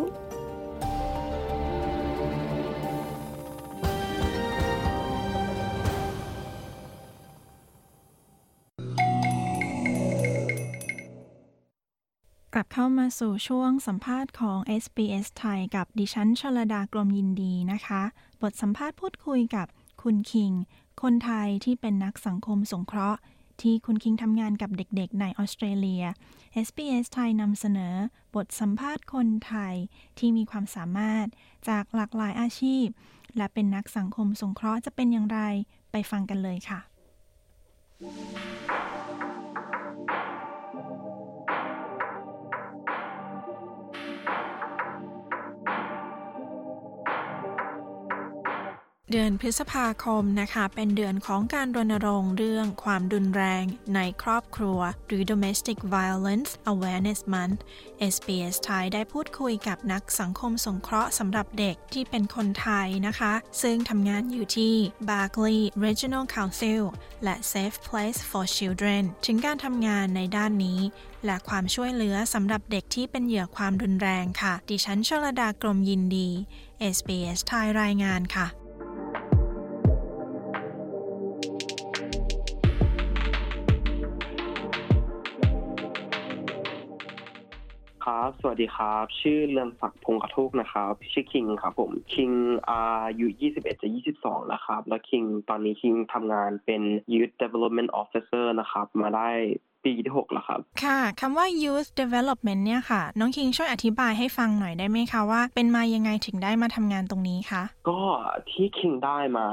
กลับเข้ามาสู่ช่วงสัมภาษณ์ของ SBS ไทยกับดิฉันชลดากรมยินดีนะคะ บทสัมภาษณ์พูดคุยกับคุณคิง คนไทยที่เป็นนักสังคมสงเคราะห์ ที่คุณคิงทำงานกับเด็กๆ ในออสเตรเลีย SBS ไทยนำเสนอ บทสัมภาษณ์คนไทยที่มีความสามารถจากหลากหลายอาชีพ และเป็นนักสังคมสงเคราะห์จะเป็นอย่างไรไปฟังกันเลยค่ะ เดือนพฤษภาคมนะคะ เป็นเดือนของการรณรงค์เรื่องความรุนแรงในครอบครัว หรือ domestic violence awareness month SBS ไทยได้พูดคุยกับนักสังคมสงเคราะห์สำหรับเด็กที่เป็นคนไทยนะคะ ซึ่งทำงานอยู่ที่ Barkly Regional Council และ Safe Place for Children ถึงการทำงานในด้านนี้ และความช่วยเหลือสำหรับเด็กที่เป็นเหยื่อความรุนแรงค่ะ ดิฉันชลดากรมยินดี SBS ไทยรายงานค่ะ ครับ สวัสดีครับ ชื่อเรืองศักดิ์พงกระทุกนะครับ ชื่อคิงครับผมคิงอายุ21จะ22แล้วครับ แล้วคิงตอนนี้คิงทำงานเป็น Youth Development Officer นะครับ มาได้ ปีที่6แล้วครับ ค่ะคำว่า youth development เนี่ยค่ะ น้องคิงช่วยอธิบายให้ฟังหน่อยได้ไหมคะว่า เป็นมายังไงถึงได้มาทำงานตรงนี้คะก็ที่คิงได้มา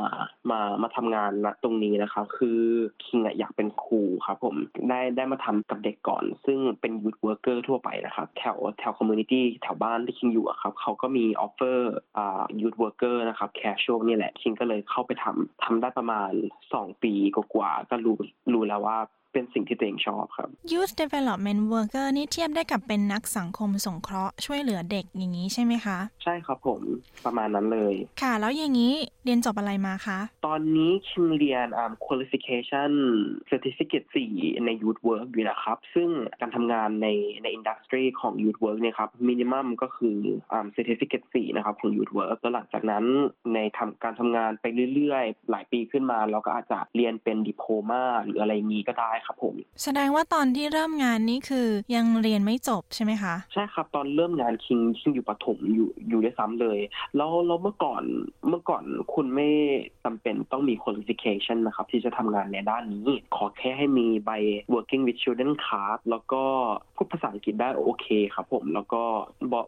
มามาทำงานตรงนี้นะครับ คือคิงอยากเป็นครูครับผมได้ได้มาทำกับเด็กก่อน ซึ่งเป็น youth worker ทั่วไปนะครับ แถวแถว community แถวบ้านที่คิงอยู่อะครับเขาก็มี offer อ่า youth worker นะครับ casual นี่แหละคิงก็เลยเข้าไปทำทำได้ประมาณ 2 ปีกว่าๆก็รู้รู้แล้วว่า เป็นสิ่งที่ตัวเองชอบครับ Youth Development Worker นี่เทียบได้กับเป็นนักสังคมสงเคราะห์ช่วยเหลือเด็กอย่างนี้ใช่ไหมคะ ใช่ครับผมประมาณนั้นเลย ค่ะ แล้วอย่างนี้เรียนจบอะไรมาคะ ตอนนี้คิมเรียน um, qualification certificate 4 ใน youth work อยู่นะครับ ซึ่งการทำงานในในอินดัสทรีของ youth work เนี่ยครับ minimum ก็คือ um, certificate 4 นะครับ ของ youth work แล้วหลังจากนั้นในทำการทำงานไปเรื่อยๆ หลายปีขึ้นมา เราก็อาจจะเรียนเป็นดิโพมาหรืออะไรงี้ก็ได้ครับผม แสดงว่าตอนที่เริ่มงานนี่คือยังเรียนไม่จบใช่ไหมคะ ใช่ครับ ตอนเริ่มงานคิงคิงอยู่ปฐมอยู่อยู่ด้วยซ้ำเลย แล้วแล้วเมื่อก่อนเมื่อก่อนคุณไม่จำเป็นต้องมี qualification นะครับ ที่จะทำงานในด้านนี้ ขอแค่ให้มีใบ working with children card แล้วก็พูดภาษาอังกฤษได้โอเคครับผม แล้วก็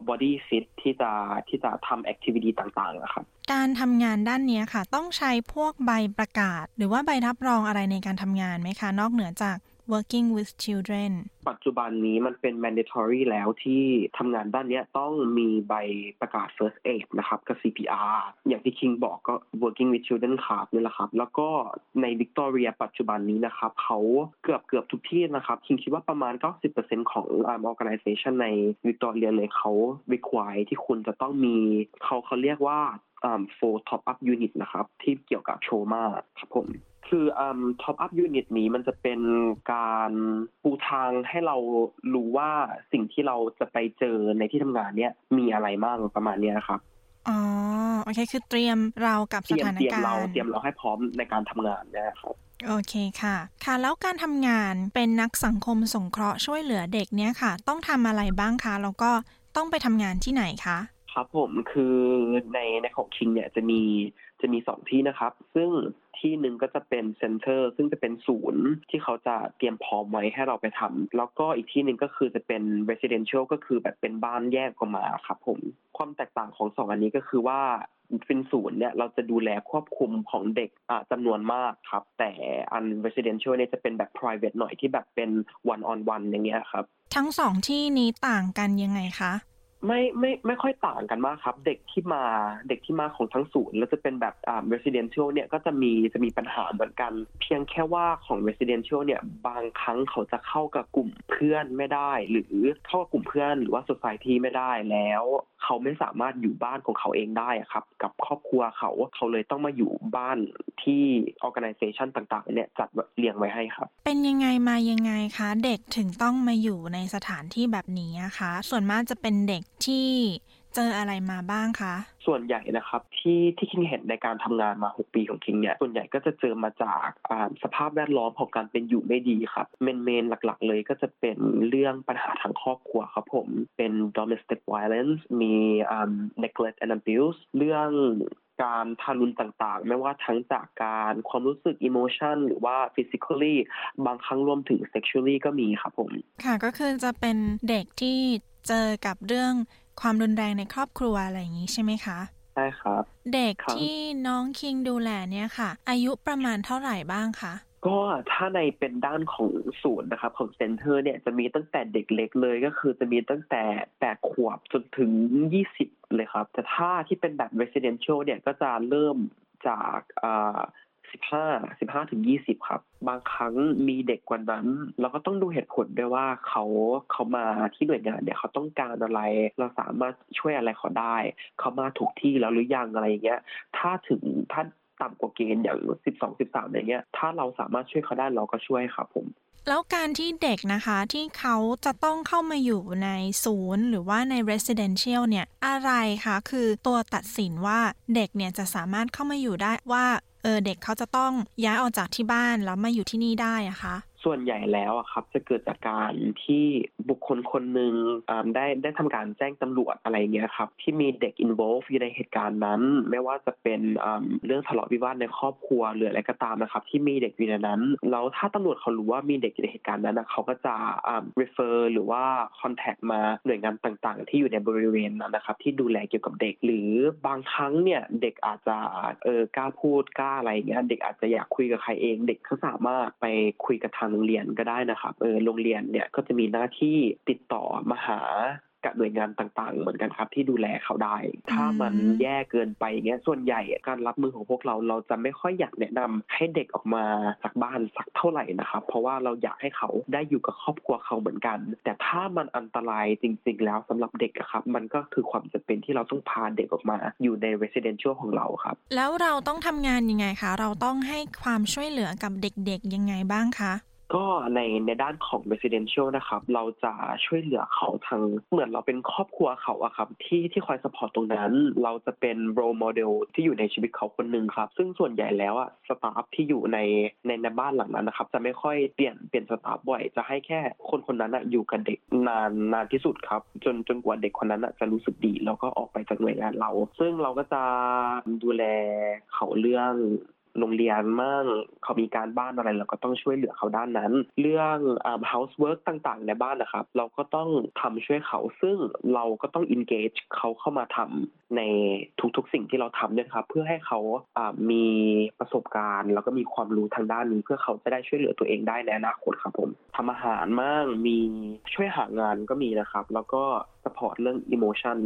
body fit ที่จะที่จะทำ activity ต่างๆนะครับ การทำงานด้านนี้ค่ะ ต้องใช้พวกใบประกาศ หรือว่าใบรับรองอะไรในการทำงานไหมคะ นอกเหนือจาก working with children ปัจจุบันนี้มันเป็น mandatory แล้วที่ทำงานด้านนี้ต้องมีใบประกาศ first aid นะครับกับ CPR อย่างที่คิงบอกก็ working with children card นี่แหละครับ แล้วก็ใน Victoria ปัจจุบันนี้นะครับ เขาเกือบเกือบทุกที่นะครับ คิงคิดว่าประมาณ 90%ของ organization ใน Victoria เลยเขา require ที่คุณจะต้องมีเขาเขาเรียกว่า four top up unit นะครับที่เกี่ยวกับโชมาครับผมคืออ่า top up unit นี้มันจะเป็นการปูทางให้เรารู้ว่าสิ่งที่เราจะไปเจอในที่ทำงานเนี้ยมีอะไรบ้างประมาณเนี้ยครับอ๋อโอเค คือเตรียมเรากับเตสรียมถานเตรียมการเราณ์เตรียมเราให้พร้อมในการทำงานเนะครับโอเคค่ะ ค่ะแล้วการทำงานเป็นนักสังคมสงเคราะห์ช่วยเหลือเด็กเนี่ยค่ะ ต้องทำอะไรบ้างคะแล้วก็ต้องไปทำงานที่ไหนคะ ครับผมคือในในของคิงเนี่ยจะมีจะมีสองที่นะครับ ซึ่งที่หนึ่งก็จะเป็น centre ซึ่งจะเป็นศูนย์ที่เขาจะเตรียมพร้อมไว้ให้เราไปทำแล้วก็อีกที่หนึ่งก็คือจะเป็น residential ก็คือแบบเป็นบ้านแยกออกมาครับผมความแตกต่างของสองอันนี้ก็คือว่าเป็นศูนย์เนี่ยเราจะดูแลควบคุมของเด็กอ่าจำนวนมากครับ แต่อัน residential เนี่ยจะเป็นแบบ private หน่อยที่แบบเป็น one on one อย่างเงี้ยครับ ทั้งสองที่นี้ต่างกันยังไงคะ ไม่ไม่ไม่ค่อยต่างกันมากครับ เด็กที่มาเด็กที่มาของทั้งศูนย์แล้วจะเป็นแบบอ่า residential เนี่ยก็จะมีจะมีปัญหาเหมือนกัน เพียงแค่ว่าของ residential เนี่ยบางครั้งเขาจะเข้ากับกลุ่มเพื่อนไม่ได้ หรือเข้ากับกลุ่มเพื่อนหรือว่า society ไม่ได้แล้ว เขาไม่สามารถอยู่บ้านของเขาเองได้ครับ กับครอบครัวเขาเขาเลยต้องมาอยู่บ้านที่ organization ต่างๆเนี่ยจัดเรียงไว้ให้ครับ เป็นยังไงมายังไงคะ เด็กถึงต้องมาอยู่ในสถานที่แบบนี้นะคะ ส่วนมากจะเป็นเด็กที่เจออะไรมาบ้างคะ ส่วนใหญ่นะครับที่ที่คิงเห็นในการทำงานมา 6 ปีของคิงเนี่ยส่วนใหญ่ก็จะเจอมาจากอ่าสภาพแวดล้อมของการเป็นอยู่ไม่ดีครับเมนเมนหลักๆ เลยก็จะเป็นเรื่องปัญหาทางครอบครัวครับผมเป็น domestic violence มีอ่า neglect and abuse เรื่องการทารุณต่างๆ ไม่ว่าทั้งจากการความรู้สึก emotion หรือว่า physically บางครั้งรวมถึง sexually ก็มีครับผม ค่ะก็คือจะเป็นเด็กที่ เจอกับเรื่องความรุนแรงในครอบครัวอะไรอย่างนี้ใช่ไหมคะใช่ครับ เด็กครับที่น้องคิงดูแลเนี่ยค่ะ อายุประมาณเท่าไหร่บ้างคะก็ถ้าในเป็นด้านของศูนย์นะครับของเซ็นเตอร์เนี่ยจะมีตั้งแต่เด็กเล็กเลยก็คือจะมีตั้งแต่แปดขวบจนถึงยี่สิบเลยครับ แต่ถ้าที่เป็นแบบ residential เนี่ยก็จะเริ่มจาก อ่าสิบห้าสิบห้าถึงยี่สิบครับ บางครั้งมีเด็กกว่านั้น เราก็ต้องดูเหตุผลด้วยว่าเขาเขามาที่หน่วยงานเนี่ยเขาต้องการอะไร เราสามารถช่วยอะไรเขาได้ เขามาถูกที่แล้วหรือยังอะไรอย่างเงี้ย ถ้าถึงถ้าต่ำกว่าเกณฑ์อย่างสิบสองสิบสามอย่างเงี้ย ถ้าเราสามารถช่วยเขาได้เราก็ช่วยครับผมแล้วการที่เด็กนะคะที่เขาจะต้องเข้ามาอยู่ในศูนย์ หรือว่าใน residential เนี่ยอะไรคะคือตัวตัดสินว่าเด็กเนี่ยจะสามารถเข้ามาอยู่ได้ว่า เออเด็กเขาจะต้องย้ายออกจากที่บ้านแล้วมาอยู่ที่นี่ได้อะคะ ส่วนใหญ่แล้วครับจะเกิดจากการที่บุคคลคนหนึ่งได้ได้ทำการแจ้งตำรวจอะไรเงี้ยครับที่มีเด็ก involve อยู่ในเหตุการณ์นั้น ไม่ว่าจะเป็นเรื่องทะเลาะวิวาทในครอบครัวหรืออะไรก็ตามนะครับ ที่มีเด็กอยู่ในนั้นแล้วถ้าตำรวจเขารู้ว่ามีเด็กอยู่ในเหตุการณ์นั้นเขาก็จะ refer หรือว่า contact มาหน่วยงานต่างๆ ที่อยู่ในบริเวณนั้นนะครับที่ดูแลเกี่ยวกับเด็ก หรือบางครั้งเนี่ยเด็กอาจจะเออกล้าพูดกล้าอะไรเงี้ยเด็กอาจจะอยากคุยกับใครเอง เด็กเขาสามารถไปคุยกับทางโรงเรียนก็ได้นะครับเออโรงเรียนเนี่ยก็จะมีหน้าที่ติดต่อมาหากับหน่วยงานต่างๆ เหมือนกันครับที่ดูแลเขาได้ ถ้ามันแย่เกินไปเงี้ยส่วนใหญ่การรับมือของพวกเราเราจะไม่ค่อยอยากแนะนำให้เด็กออกมาจากบ้านสักเท่าไหร่นะครับ เพราะว่าเราอยากให้เขาได้อยู่กับครอบครัวเขาเหมือนกัน แต่ถ้ามันอันตรายจริง ๆ แล้วสำหรับเด็กครับ มันก็คือความจำเป็นที่เราต้องพาเด็กออกมาอยู่ใน residential ของเราครับ แล้วเราต้องทำงานยังไงคะเราต้องให้ความช่วยเหลือกับเด็กๆยังไงบ้างคะ ก็ในในด้านของ residential นะครับ เราจะช่วยเหลือเขาทางเหมือนเราเป็นครอบครัวเขาอะครับ ที่ที่คอย support ตรงนั้น เราจะเป็น role model ที่อยู่ในชีวิตเขาคนหนึ่งครับ ซึ่งส่วนใหญ่แล้วอะ staff ที่อยู่ในในในบ้านหลังนั้นนะครับ จะไม่ค่อยเปลี่ยนเปลี่ยนสตาฟบ่อย จะให้แค่คนคนนั้นอะอยู่กับเด็กนานนานที่สุดครับ จนจนกว่าเด็กคนนั้นอะจะรู้สึกดีแล้วก็ออกไปจากหน่วยงานเรา ซึ่งเราก็จะดูแลเขาเรื่อง โรงเรียนมั่งเขามีการบ้านอะไรเราก็ต้องช่วยเหลือเขาด้านนั้น เรื่อง housework ต่างๆ ในบ้านนะครับ เราก็ต้องทำช่วยเขาซึ่งเราก็ต้อง engage เขาเข้ามาทำในทุกๆสิ่งที่เราทำเนี่ยครับเพื่อให้เขาามีประสบการณ์ แล้วก็มีความรู้ทางด้านนี้ เพื่อเขาจะได้ช่วยเหลือตัวเองได้ในอนาคตครับผมทำอาหารมั่งมีช่วยหางานก็มีนะครับ แล้วก็ support เรื่อง emotion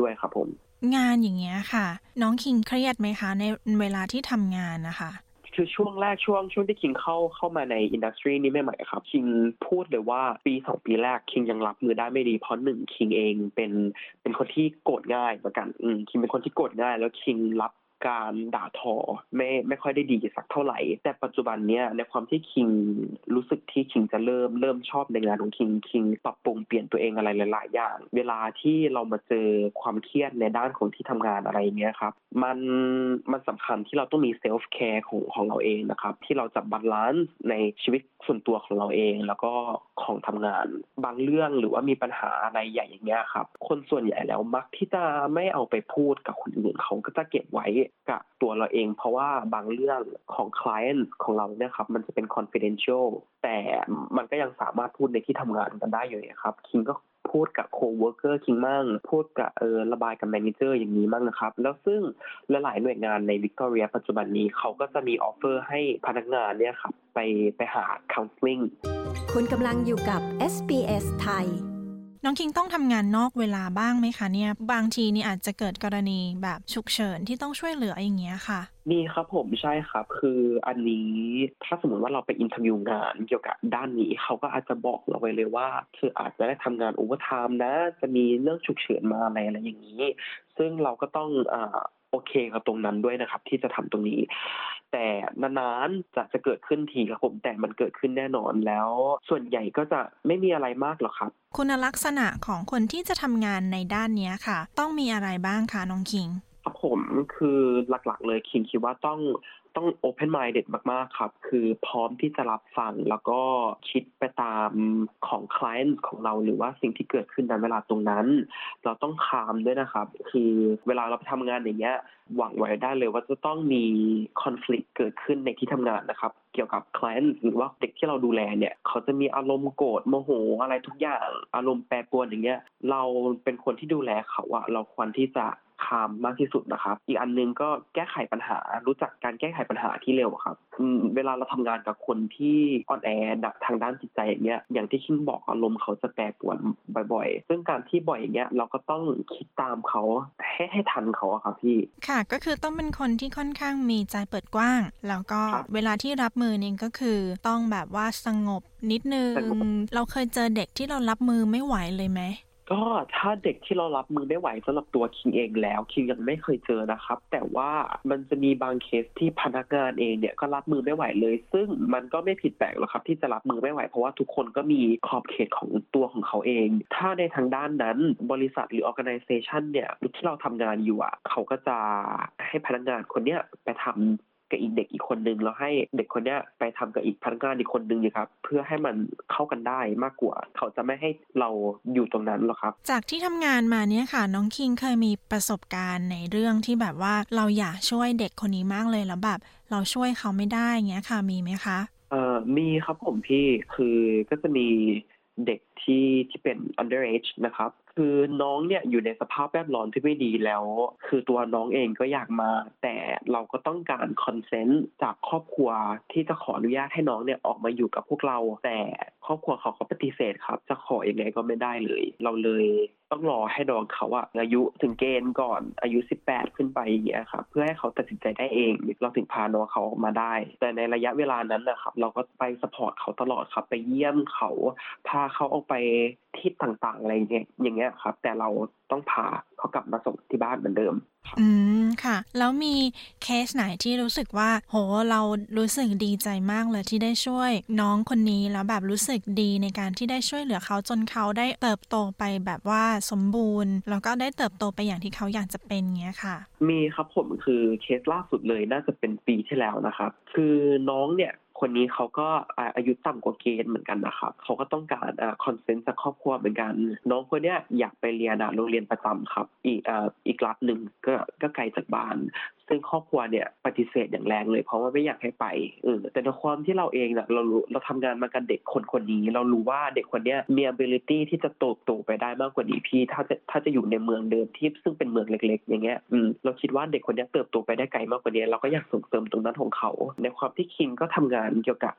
ด้วยครับผม งานอย่างเงี้ยค่ะ น้องคิงเครียดไหมคะ ในเวลาที่ทำงานนะคะ คือช่วงแรกช่วงช่วงที่คิงเข้าเข้ามาในอินดัสทรีนี้ใหม่ๆครับ คิงพูดเลยว่าปีสองปีแรกคิงยังรับมือได้ไม่ดีเพราะหนึ่งคิงเองเป็นเป็นคนที่โกรธง่ายเหมือนกันอืมคิงเป็นคนที่โกรธง่าย แล้วคิงรับ การด่าทอไม่ไม่ค่อยได้ดีสักเท่าไหร่ แต่ปัจจุบันเนี้ยในความที่คิงรู้สึกที่คิงจะเริ่มเริ่มชอบในงานของคิงคิงปรับปรุงเปลี่ยนตัวเองอะไรหลาย ๆ อย่าง เวลาที่เรามาเจอความเครียดในด้านของที่ทำงานอะไรเงี้ยครับมันมันสำคัญที่เราต้องมี self-care ของของเราเองนะครับที่เราจะ balance ในชีวิตส่วนตัวของเราเอง แล้วก็ของทำงานบางเรื่องหรือว่ามีปัญหาอะไรใหญ่อย่างเงี้ยครับคนส่วนใหญ่แล้วมักที่จะไม่เอาไปพูดกับคนอื่นเขาก็จะเก็บไว้กับตัวเราเอง เพราะว่าบางเรื่องของ client ของเราเนี่ยครับมันจะเป็น confidential แต่มันก็ยังสามารถพูดในที่ทำงานกันได้อยู่นะครับคิงก็พูดกับ co-worker คิงมั่ง พูดกับเออระบายกับ manager อย่างนี้มั่งนะครับ แล้วซึ่งลหลายหน่วยงานในวิกตอเรียปัจจุบันนี้เขาก็จะมี offer ให้พนักงานเนี่ยครับไปไปหา counseling คุณกำลังอยู่กับ SBS ไทย น้องคิงต้องทำงานนอกเวลาบ้างไหมคะเนี่ย บางทีนี่อาจจะเกิดกรณีแบบฉุกเฉินที่ต้องช่วยเหลืออย่างเงี้ยค่ะมีครับผมใช่ครับ คืออันนี้ถ้าสมมติว่าเราไป interview งานเกี่ยวกับด้านนี้เขาก็อาจจะบอกเราไว้เลยว่าเธออาจจะได้ทำงาน overtime นะ จะมีเรื่องฉุกเฉินมาอะไรอะไรอย่างนี้ ซึ่งเราก็ต้องอ่า โอเคกับตรงนั้นด้วยนะครับ ที่จะทำตรงนี้ แต่นานๆจะจะเกิดขึ้นทีครับผมแต่มันเกิดขึ้นแน่นอนแล้ว ส่วนใหญ่ก็จะไม่มีอะไรมากหรอกครับ คุณลักษณะของคนที่จะทำงานในด้านนี้ค่ะ ต้องมีอะไรบ้างคะน้องคิงครับผมคือหลักๆ เลยคิงคิดว่าต้อง ต้อง open minded มากๆครับ คือพร้อมที่จะรับฟังแล้วก็คิดไปตามของ client ของเราหรือว่าสิ่งที่เกิดขึ้นในเวลาตรงนั้น เราต้องคามด้วยนะครับ คือเวลาเราไปทำงานอย่างเงี้ยหวังไว้ได้เลยว่าจะต้องมี conflict เกิดขึ้นในที่ทำงานนะครับเกี่ยวกับ client หรือว่าเด็กที่เราดูแลเนี่ยเขาจะมีอารมณ์โกรธโมโหอะไรทุกอย่างอารมณ์แปรปรวนอย่างเงี้ยเราเป็นคนที่ดูแลเขาอะเราควรที่จะคามมากที่สุดนะครับ อีกอันนึงก็แก้ไขปัญหารู้จักการแก้ไขปัญหาที่เร็วครับเวลาเราทำงานกับคนที่อ่อนแอทางด้านจิตใจอย่างเงี้ย อย่างที่คิงบอกอารมณ์เขาจะแปรปรวนบ่อยๆ ซึ่งการที่บ่อยอย่างเงี้ยเราก็ต้องคิดตามเขาให้ให้ทันเขาครับพี่ ค่ะ ก็คือต้องเป็นคนที่ค่อนข้างมีใจเปิดกว้าง แล้วก็เวลาที่รับมือนี่ก็คือต้องแบบว่าสงบนิดนึง เราเคยเจอเด็กที่เรารับมือไม่ไหวเลยไหม ก็ถ้าเด็กที่เรารับมือไม่ไหวสำหรับตัวคิงเองแล้วคิงยังไม่เคยเจอนะครับ แต่ว่ามันจะมีบางเคสที่พนักงานเองเนี่ยก็รับมือไม่ไหวเลย ซึ่งมันก็ไม่ผิดแปลกหรอกครับ ที่จะรับมือไม่ไหวเพราะว่าทุกคนก็มีขอบเขตของตัวของเขาเอง ถ้าในทางด้านนั้นบริษัทหรือ organization เนี่ยที่เราทำงานอยู่อะเขาก็จะให้พนักงานคนเนี้ยไปทำ กับอีกเด็กอีกคนนึงแล้วให้เด็กคนเนี้ยไปทำกับอีกพนักงานอีกคนนึงครับเพื่อให้มันเข้ากันได้มากกว่า เขาจะไม่ให้เราอยู่ตรงนั้นหรอกครับ จากที่ทำงานมาเนี่ยค่ะ น้องคิงเคยมีประสบการณ์ในเรื่องที่แบบว่าเราอยากช่วยเด็กคนนี้มากเลยแล้วแบบเราช่วยเขาไม่ได้เงี้ยค่ะมีไหมคะเอ่อมีครับผมพี่คือก็จะมีเด็กที่ที่เป็น underage นะครับ คือน้องเนี่ยอยู่ในสภาพแวดล้อมที่ไม่ดีแล้ว คือตัวน้องเองก็อยากมา แต่เราก็ต้องการคอนเซนต์จากครอบครัวที่จะขออนุญาตให้น้องเนี่ยออกมาอยู่กับพวกเรา แต่ครอบครัวเขาเขาปฏิเสธครับ จะขออยังไงก็ไม่ได้เลย เราเลยต้องรอให้น้องเขาอะอายุถึงเกณฑ์ก่อนอายุ 18 ขึ้นไปอย่างเงี้ยครับเพื่อให้เขาตัดสินใจได้เองเราถึงพาน้องเขาออกมาได้ แต่ในระยะเวลานั้นนะครับเราก็ไปสปอร์ตเขาตลอดครับไปเยี่ยมเขาพาเขาออกไปที่ต่างๆอะไรเงี้ยอย่างเงี้ยครับ แต่เราต้องพาเขากลับมาส่งที่บ้านเหมือนเดิม อืมค่ะ แล้วมีเคสไหนที่รู้สึกว่า โหเรารู้สึกดีใจมากเลยที่ได้ช่วย น้องคนนี้แล้วแบบรู้สึกดีในการที่ได้ช่วยเหลือเขาจนเขาได้เติบโตไปแบบว่าสมบูรณ์ แล้วก็ได้เติบโตไปอย่างที่เขาอยากจะเป็นเงี้ยค่ะ มีครับผมคือเคสล่าสุดเลยน่าจะเป็นปีที่แล้วนะครับ คือน้องเนี่ย คนนี้เขาก็อายุต่ำกว่าเกณฑ์เหมือนกันนะครับเขาก็ต้องการคอนเซนต์จากครอบครัวเหมือนกัน น้องคนนี้อยากไปเรียนโรงเรียนประจำครับ อีกอีกรัฐหนึ่งก็ก็ไกลจากบ้าน ซึ่งครอบครัวเนี่ยปฏิเสธอย่างแรงเลย เพราะว่าไม่อยากให้ไปเออแต่ในความที่เราเองเนี่ยเราเราทำงานมากับเด็กคนคนนี้ เรารู้ว่าเด็กคนนี้มี ability ที่จะโตโตไปได้มากกว่านี้พี่ ถ้าจะถ้าจะอยู่ในเมืองเดิมที่ซึ่งเป็นเมืองเล็ก ๆ อย่างเงี้ยอืมเราคิดว่าเด็กคนนี้เติบโตไปได้ไกลมากกว่านี้เราก็อยากส่งเสริมตรงนั้นของเขา ในความที่คิงก็ทำงานเกี่ยวกับ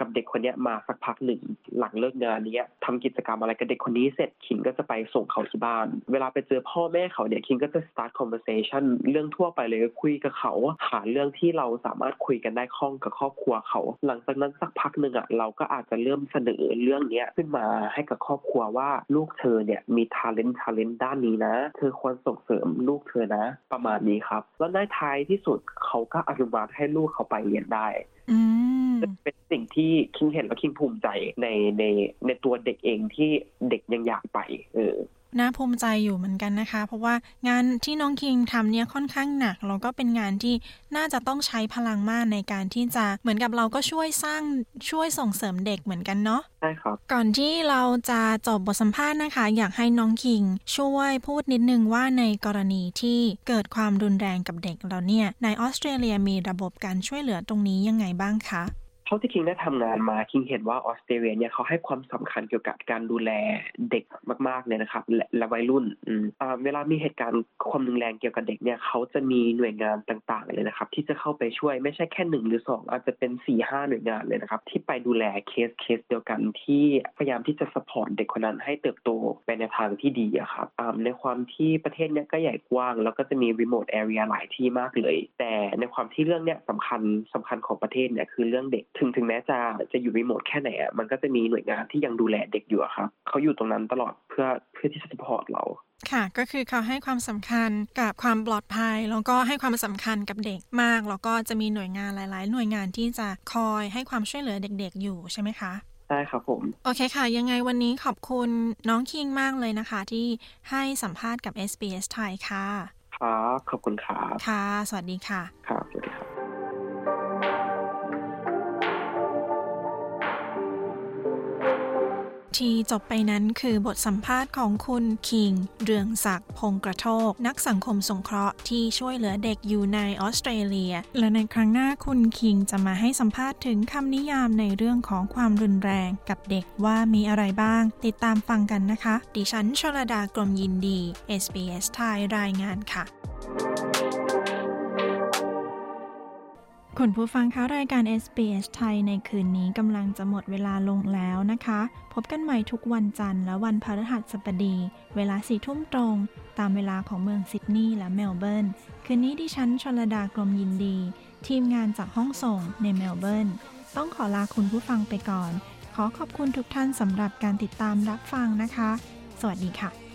กับเด็กคนนี้มาสักพักหนึ่งหลังเลิกงานนี้ทำกิจกรรมอะไรกับเด็กคนนี้เสร็จคิงก็จะไปส่งเขาที่บ้าน เวลาไปเจอพ่อแม่เขาเนี่ยคิงก็จะ start conversation เรื่องทั่วไปเลยคุยกับเขา หาเรื่องที่เราสามารถคุยกันได้คล่องกับครอบครัวเขา หลังจากนั้นสักพักหนึ่งอะเราก็อาจจะเริ่มเสนอเรื่องเนี้ยขึ้นมาให้กับครอบครัวว่าลูกเธอเนี่ยมี talent talent ด้านนี้นะ เธอควรส่งเสริมลูกเธอนะ ประมาณนี้ครับ แล้วในท้ายที่สุดเขาก็อนุมัติให้ลูกเขาไปเรียนได้ เป็นสิ่งที่คิงเห็นและคิงภูมิใจในในในตัวเด็กเองที่เด็กยังอยากไป เออ น่าภูมิใจอยู่เหมือนกันนะคะ เพราะว่างานที่น้องคิงทำเนี่ยค่อนข้างหนักแล้วก็เป็นงานที่น่าจะต้องใช้พลังมากในการที่จะเหมือนกับเราก็ช่วยสร้างช่วยส่งเสริมเด็กเหมือนกันเนาะใช่ครับก่อนที่เราจะจบบทสัมภาษณ์นะคะ อยากให้น้องคิง ช่วยพูดนิดนึงว่าในกรณีที่เกิดความรุนแรงกับเด็กเราเนี่ยในออสเตรเลียมีระบบการช่วยเหลือตรงนี้ยังไงบ้างคะเท่าที่คิงได้ทำงานมาคิงเห็นว่าออสเตรเลียเนี่ยเขาให้ความสำคัญเกี่ยวกับการดูแลเด็กมากๆเลยนะครับ และวัยรุ่นเวลามีเหตุการณ์ความรุนแรงเกี่ยวกับเด็กเนี่ยเขาจะมีหน่วยงานต่างๆเลยนะครับ ที่จะเข้าไปช่วยไม่ใช่แค่หนึ่งหรือสองอาจจะเป็น4ี่ห้าหน่วยงานเลยนะครับ ที่ไปดูแลเคสเคสเดียวกันที่พยายามที่จะ support เด็กคนนั้นให้เติบโตไปในทางที่ดีอะครับในความที่ประเทศเนี้ยก็ใหญ่กว้าง แล้วก็จะมี remote area หลายที่มากเลย แต่ในความที่เรื่องเนี้ยสำคัญสำคัญของประเทศเนี่ยคือเรื่องเด็กถึงถึงแม้จะจะอยู่รีโมทแค่ไหนอะมันก็จะมีหน่วยงานที่ยังดูแลเด็กอยู่ครับเขาอยู่ตรงนั้นตลอดเพื่อเพื่อที่จะ support เราค่ะก็คือเขาให้ความสำคัญกับความปลอดภัย แล้วก็ให้ความสำคัญกับเด็กมาก แล้วก็จะมีหน่วยงานหลาย ๆ หน่วยงานที่จะคอยให้ความช่วยเหลือเด็ก ๆ อยู่ใช่ไหมคะใช่ครับผม โอเคค่ะ ยังไงวันนี้ขอบคุณน้องคิงมากเลยนะคะ ที่ให้สัมภาษณ์กับ SBS ไทยค่ะ ครับ ขอบคุณครับ ค่ะ สวัสดีค่ะ ครับ สวัสดีครับ ที่จบไปนั้นคือบทสัมภาษณ์ของคุณคิง เรืองศักดิ์พงกระโทก นักสังคมสงเคราะห์ที่ช่วยเหลือเด็กอยู่ในออสเตรเลีย และในครั้งหน้าคุณคิงจะมาให้สัมภาษณ์ถึงคำนิยามในเรื่องของความรุนแรงกับเด็กว่ามีอะไรบ้าง ติดตามฟังกันนะคะ ดิฉันชลดากรมยินดี SBS ไทยรายงานค่ะ คุณผู้ฟังคะรายการ SBS ไทยในคืนนี้กำลังจะหมดเวลาลงแล้วนะคะ พบกันใหม่ทุกวันจันทร์และวันพฤหัสบดี เวลาสี่ทุ่มตรง ตามเวลาของเมืองซิดนีย์และเมลเบิร์น คืนนี้ดิฉันชลดากรมยินดี ทีมงานจากห้องส่งในเมลเบิร์น ต้องขอลาคุณผู้ฟังไปก่อน ขอขอบคุณทุกท่านสำหรับการติดตามรับฟังนะคะ สวัสดีค่ะ